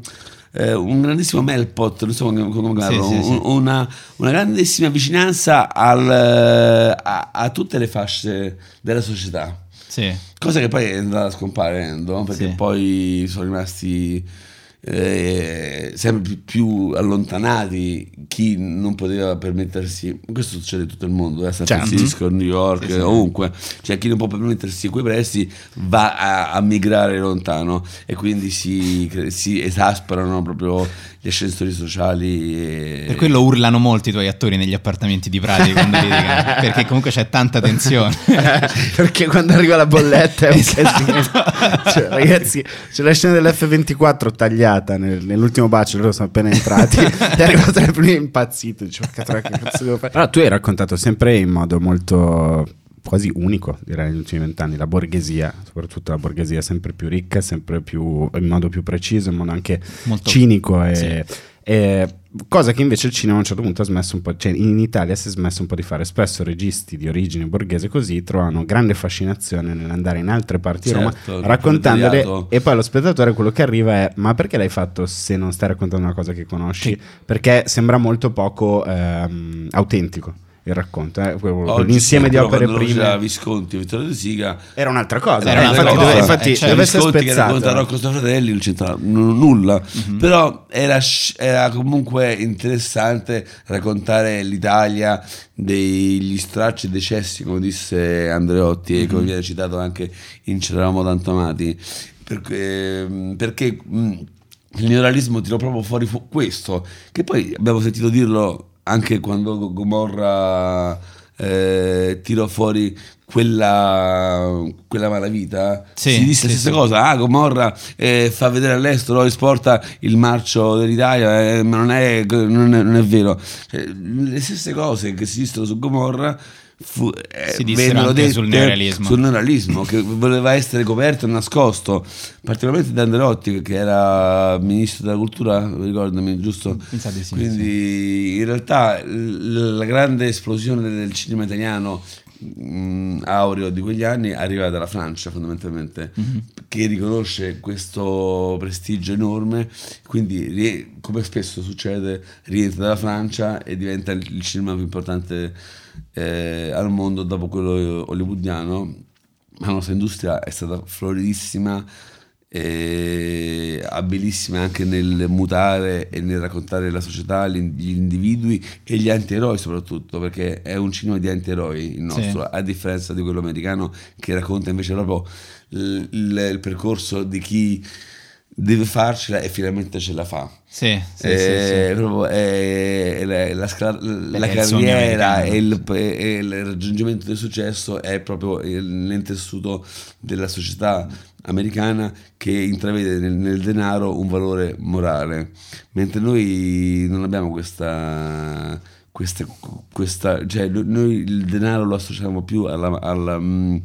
eh, un grandissimo melpot, non so come, come Sì, sì, sì. un- Una, una grandissima vicinanza al, a, a tutte le fasce della società. Sì. Cosa che poi è andata scomparendo perché poi sono rimasti eh, sempre più, allontanati chi non poteva permettersi. Questo succede in tutto il mondo, eh, a San Certo. Francisco, a New York, ovunque. Cioè chi non può permettersi quei prezzi va a, a migrare lontano e quindi si, si esasperano proprio gli ascensori sociali. E... Per quello urlano molti i tuoi attori negli appartamenti di Prati quando perché comunque c'è tanta tensione. perché quando arriva la bolletta è un Esatto. casino. Cioè, ragazzi, c'è la scena dell'F24 tagliata nel- nell'ultimo bacio, loro sono appena entrati. è arrivato il primo impazzito. Dice, "Ma cazzo, che cazzo devo fare?" Però tu hai raccontato sempre in modo molto quasi unico, direi, negli ultimi vent'anni, la borghesia, soprattutto la borghesia sempre più ricca, sempre più in modo più preciso, in modo anche Molto- cinico e, Sì. e- cosa che invece il cinema a un certo punto ha smesso un po', cioè in Italia si è smesso un po' di fare. Spesso registi di origine borghese così trovano grande fascinazione nell'andare in altre parti Certo, di Roma raccontandole e poi lo spettatore quello che arriva è ma perché l'hai fatto se non stai raccontando una cosa che conosci? Perché sembra molto poco ehm, autentico il racconto, eh, l'insieme di opere prime Visconti e Vittorio De Siga era un'altra cosa. Era eh, un'altra infatti, cosa. dove- infatti Eh, certo. deve Visconti che racconta spezzato. Rocco Staffratelli non c'entra nulla però era, era comunque interessante raccontare l'Italia degli stracci e decessi come disse Andreotti e come viene citato anche in C'eravamo tanto amati perché, perché mh, il neorealismo tirò proprio fuori fu- questo che poi abbiamo sentito dirlo anche quando Gomorra eh, tirò fuori quella, quella malavita Sì, si disse sì, la stessa sì. cosa ah Gomorra eh, fa vedere all'estero esporta il marcio dell'Italia eh, ma non è, non è- non è vero Cioè, le stesse cose che si dissero su Gomorra fu, eh, Si vennero anche sul dette neorealismo. sul neorealismo, che voleva essere coperto e nascosto, particolarmente da Andreotti che era ministro della cultura, ricordami, giusto? Di sì, Quindi in realtà la grande esplosione del cinema italiano mh, aureo di quegli anni arriva dalla Francia fondamentalmente Mhm. che riconosce questo prestigio enorme quindi come spesso succede rientra dalla Francia e diventa il cinema più importante eh, al mondo dopo quello hollywoodiano la nostra industria è stata floridissima e abilissima anche nel mutare e nel raccontare la società, gli individui e gli antieroi soprattutto, perché è un cinema di antieroi il nostro, Sì. a differenza di quello americano che racconta invece proprio il, il- il percorso di chi deve farcela e finalmente ce la fa. Sì, sì, Eh, sì, proprio, eh, la, la scala- la carriera e il, e il raggiungimento del successo è proprio l'intessuto della società americana che intravede nel, nel denaro un valore morale, mentre noi non abbiamo questa... questa, questa cioè noi- noi il denaro lo associamo più alla, alla, mm,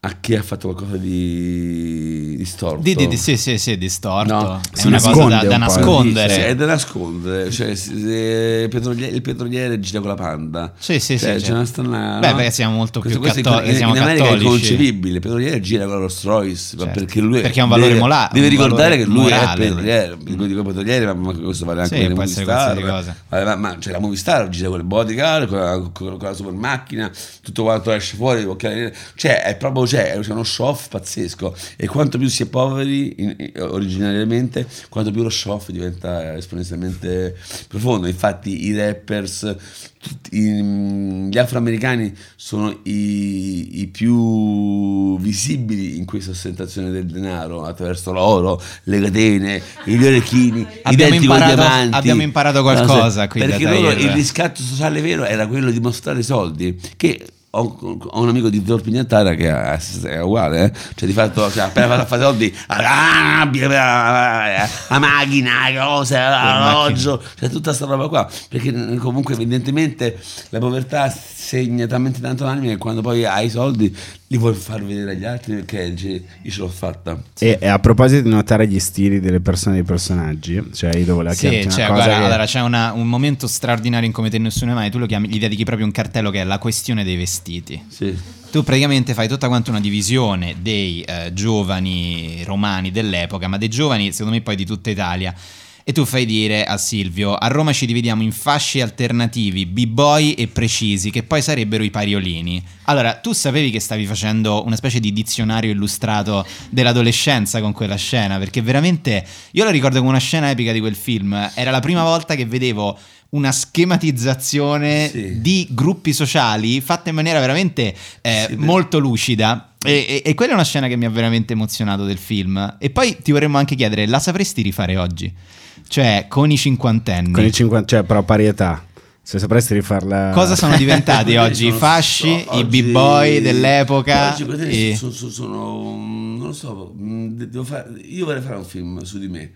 a chi ha fatto qualcosa di, di storto. Di, di- di- sì, sì, sì, distorto. No, è una cosa da, da un nascondere. Sì, è da nascondere. Cioè, se il, petroliere, il petroliere gira con la panda. Sì, sì, Cioè, sì, c'è una strana- Beh, perché siamo molto Questo- più questo catto- in, in America è cattolici. inconcepibile. Il petroliere gira con la Rolls Royce. ma Certo. Perché lui Perché ha un valore deve, mola- deve ricordare che lui morale. è petroliere. Dico, dico petroliere, ma, ma questo vale anche Sì, per le movie star. cosa. Vale, ma, ma cioè, la movie star gira con le bodyguard, con la, con, con la super macchina, tutto quanto esce fuori. Cioè, è proprio cioè, c'è uno show off pazzesco. E quanto più si è poveri in- in- originariamente, quanto più lo show off diventa esponenzialmente profondo. Infatti, i rappers, tutti- i- gli afroamericani sono i, i più visibili in questa ostentazione del denaro attraverso l'oro, le catene, gli orecchini, i Abbiamo denti con imparato- diamanti. abbiamo imparato qualcosa qui da Perché loro il riscatto sociale vero era quello di mostrare i soldi. Che ho, ho un amico di Torpignantara che è, è uguale, eh? cioè di fatto cioè, appena fatto a fare soldi, la, la macchina, la cosa, l'orologio, cioè tutta questa roba qua, perché comunque evidentemente la povertà segna talmente tanto l'anima che quando poi hai i soldi li vuoi far vedere agli altri perché dici io ce l'ho fatta. E, e a proposito di notare gli stili delle persone e dei personaggi, cioè io dovevo Sì, chiederti cioè, guarda, che- allora c'è una- un momento straordinario in come te nessuno mai, tu lo chiami, gli dedichi proprio un cartello che è la questione dei vestiti. Sì. Tu praticamente fai tutta quanta una divisione dei eh, giovani romani dell'epoca, ma dei giovani secondo me poi di tutta Italia. E tu fai dire a Silvio, a Roma ci dividiamo in fasci alternativi, b-boy e precisi, che poi sarebbero i pariolini. Allora, tu sapevi che stavi facendo una specie di dizionario illustrato dell'adolescenza con quella scena, perché veramente io la ricordo come una scena epica di quel film. Era la prima volta che vedevo una schematizzazione Sì. di gruppi sociali fatta in maniera veramente eh, Sì, molto lucida. E, e- e quella è una scena che mi ha veramente emozionato del film. E poi ti vorremmo anche chiedere: la sapresti rifare oggi? Cioè, con i cinquantenni. con i 50, cioè però a parietà. Se sapresti rifarla Cosa sono diventati oggi? I fasci, so- i oggi- b-boy dell'epoca? Oggi e- sono, sono- sono- non lo so, de- devo fare- io vorrei fare un film su di me,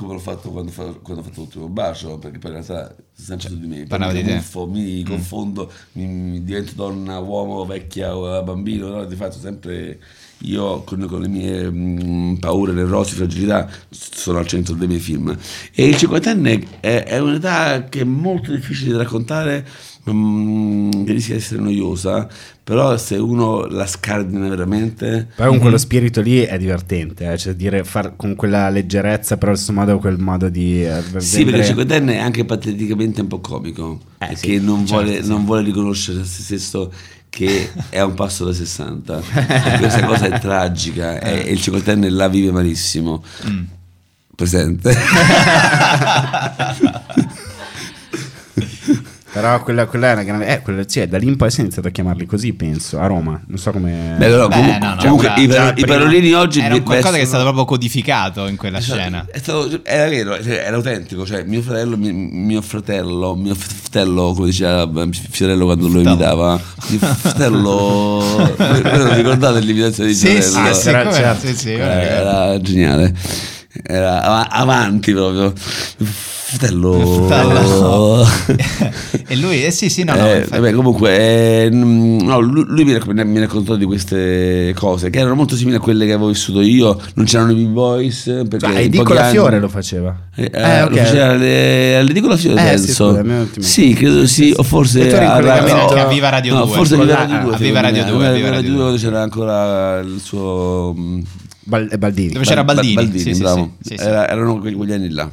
come l'ho fatto quando, fa- quando ho fatto l'ultimo bacio, perché poi in realtà è sempre su di me. Parlava mi di camuffo, mi confondo, mi, mi divento donna, uomo, vecchia o bambino, no? di fatto sempre io con, con le mie mh, paure, nevrosi, fragilità sono al centro dei miei film. E il cinquantenne è, è un'età che è molto difficile da raccontare, mm, che rischia di essere noiosa, però se uno la scardina veramente... Poi con quello spirito lì è divertente, eh, cioè dire far con quella leggerezza, però stesso modo quel modo di eh, Sì, perché il vendere- cinquantenne è anche pateticamente un po' comico, Eh, perché sì, non, certo, vuole, sì. non vuole riconoscere a se stesso che è a un passo da 60. E questa cosa è tragica e, e il cinquantenne la vive malissimo. Mm. Presente. Però quella, quella è una grande... Eh, quella, sì, da lì in poi si è iniziato a chiamarli così, penso, a Roma. Non so come... Beh, però, Beh, comunque, no, no, comunque già- i, già i parolini oggi Era qualcosa che è stato proprio codificato in quella Esatto, scena. è stato- era vero, cioè, era autentico. Cioè, mio fratello, mio, mio fratello, mio fratello, come diceva Fiorello quando lo imitava, mio fratello. Ricordate l'imitazione di Sì, Fiorello? sì, sì, era- certo. sì, sì, Eh, che- era geniale. Era av- avanti proprio. Fratello. Fratello. e lui, eh sì, sì, no, no, Eh, vabbè, comunque, eh, no, lui, lui mi, mi raccontò di queste cose che erano molto simili a quelle che avevo vissuto io. Non c'erano i B-Boys. Perché Ah, Edicola anni- Fiore lo faceva. Eh, eh, Eh, ok. Lo faceva alle- all'Edicola Fiore, Eh, penso. sì, sì, credo sì, o forse alla- collegamento no, a Viva Radio no, 2. Forse a Viva Radio 2. a Viva Radio 2, a Viva Radio Radio 2 2. dove c'era ancora il suo Bal- eh, Baldini. Dove c'era Bal- Baldini. Baldini, Sì, bravo. sì, sì. Era- erano quegli, anni là.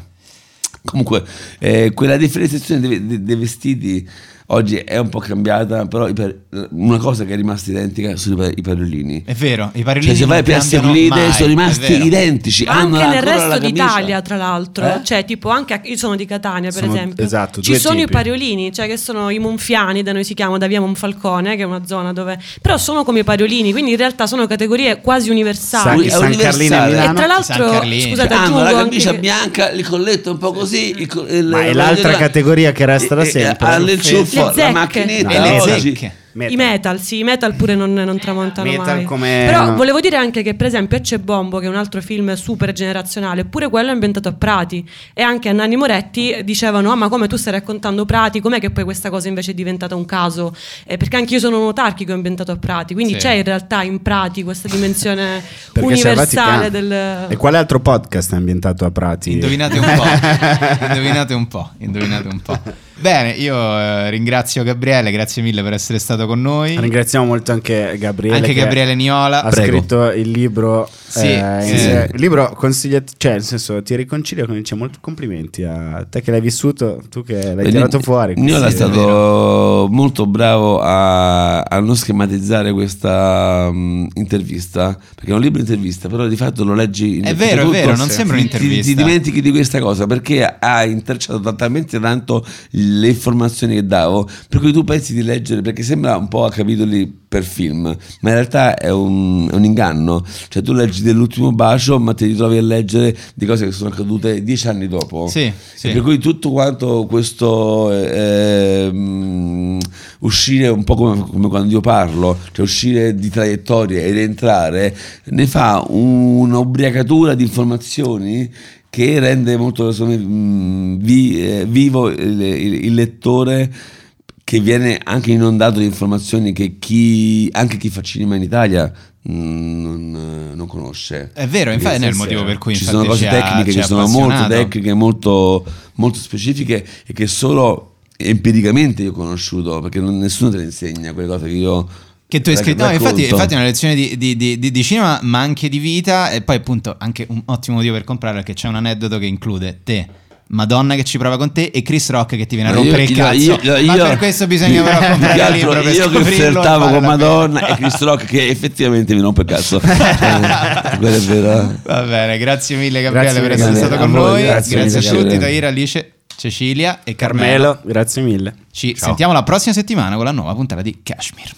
Comunque, eh, quella differenziazione dei- dei vestiti oggi è un po' cambiata, però per- una cosa che è rimasta identica sono i, pa- i pariolini. È vero, i parolini Cioè, se vai a Piazza mai, sono rimasti identici. Ma hanno anche nel resto d'Italia, tra l'altro, Eh? cioè tipo anche a- io sono di Catania, per Sono- esempio. esatto, Ci sono tipi. i pariolini, cioè che sono i monfiani, da noi si chiamano da via Monfalcone, che è una zona dove però sono come i pariolini, quindi in realtà sono categorie quasi Sa universali. San universale. Carlino E Milano. tra l'altro, San scusate, hanno la camicia bianca, il colletto un po' così. il il- Ma è la- l'altra la- categoria che resta da e- e- sempre. Hanno il ciuffo, Le la zecche. macchinetta Metal. I metal, sì, i metal pure non, non tramontano Metal mai. come- Però volevo dire anche che, per esempio, Ecce Bombo, che è un altro film super generazionale, pure quello è ambientato a Prati. E anche a Nanni Moretti dicevano: Ah, ma come tu stai raccontando Prati? Com'è che poi questa cosa invece è diventata un caso? Eh, perché anche io sono un autarchico ambientato a Prati, quindi Sì. c'è in realtà in Prati questa dimensione universale del. E quale altro podcast è ambientato a Prati? Indovinate un po'. indovinate un po'. Indovinate un po'. Bene, io eh, ringrazio Gabriele, grazie mille per essere stato con noi. Ringraziamo molto anche Gabriele. Anche che Gabriele Niola. Ha Prego. scritto il libro. Sì, eh, sì. Il libro consiglia, cioè, nel senso, ti riconcilia con diciamo, molti complimenti a te che l'hai vissuto, tu che l'hai Beh, tirato fuori. Niola è stato molto bravo a, a non schematizzare questa mm, intervista, perché è un libro intervista, però di fatto lo leggi in È vero, è vero, non sembra un'intervista. Ti, ti dimentichi di questa cosa perché ha intrecciato talmente tanto le informazioni che davo, per cui tu pensi di leggere, perché sembra un po' a capitoli per film, ma in realtà è un, è un inganno. Cioè tu leggi dell'ultimo bacio, ma ti ritrovi a leggere di cose che sono accadute dieci anni dopo. Sì, sì. per cui tutto quanto questo eh, uscire un po' come, come quando io parlo, cioè uscire di traiettorie e rientrare, ne fa un'ubriacatura di informazioni che rende molto me, mm, vi- eh, vivo il, il- il lettore che viene anche inondato di informazioni che chi, anche chi fa cinema in Italia mm, non, non conosce. È vero, infatti è il motivo per cui Ci sono cose tecniche che sono molto tecniche, molto, molto specifiche e che solo empiricamente io ho conosciuto, perché non- nessuno te le insegna quelle cose che io Che tu hai scritto, no, infatti, infatti è una lezione di, di- di- di- cinema, ma anche di vita, e poi appunto anche un ottimo motivo per comprarla, perché c'è un aneddoto che include te. Madonna che ci prova con te e Chris Rock che ti viene a Ma rompere io- il io- cazzo. io- ma io- per questo bisogna però comprare altro libro per io che flirtavo con. Madonna e Chris Rock che effettivamente mi rompe il cazzo Eh, quello è vero Va bene, grazie mille Gabriele Grazie per essere stato A con voi, noi. grazie Grazie, mille, a tutti. Taira, Alice, Cecilia e Carmelo. Carmelo, grazie mille. Ci sentiamo la prossima settimana con la nuova puntata di Kashmir.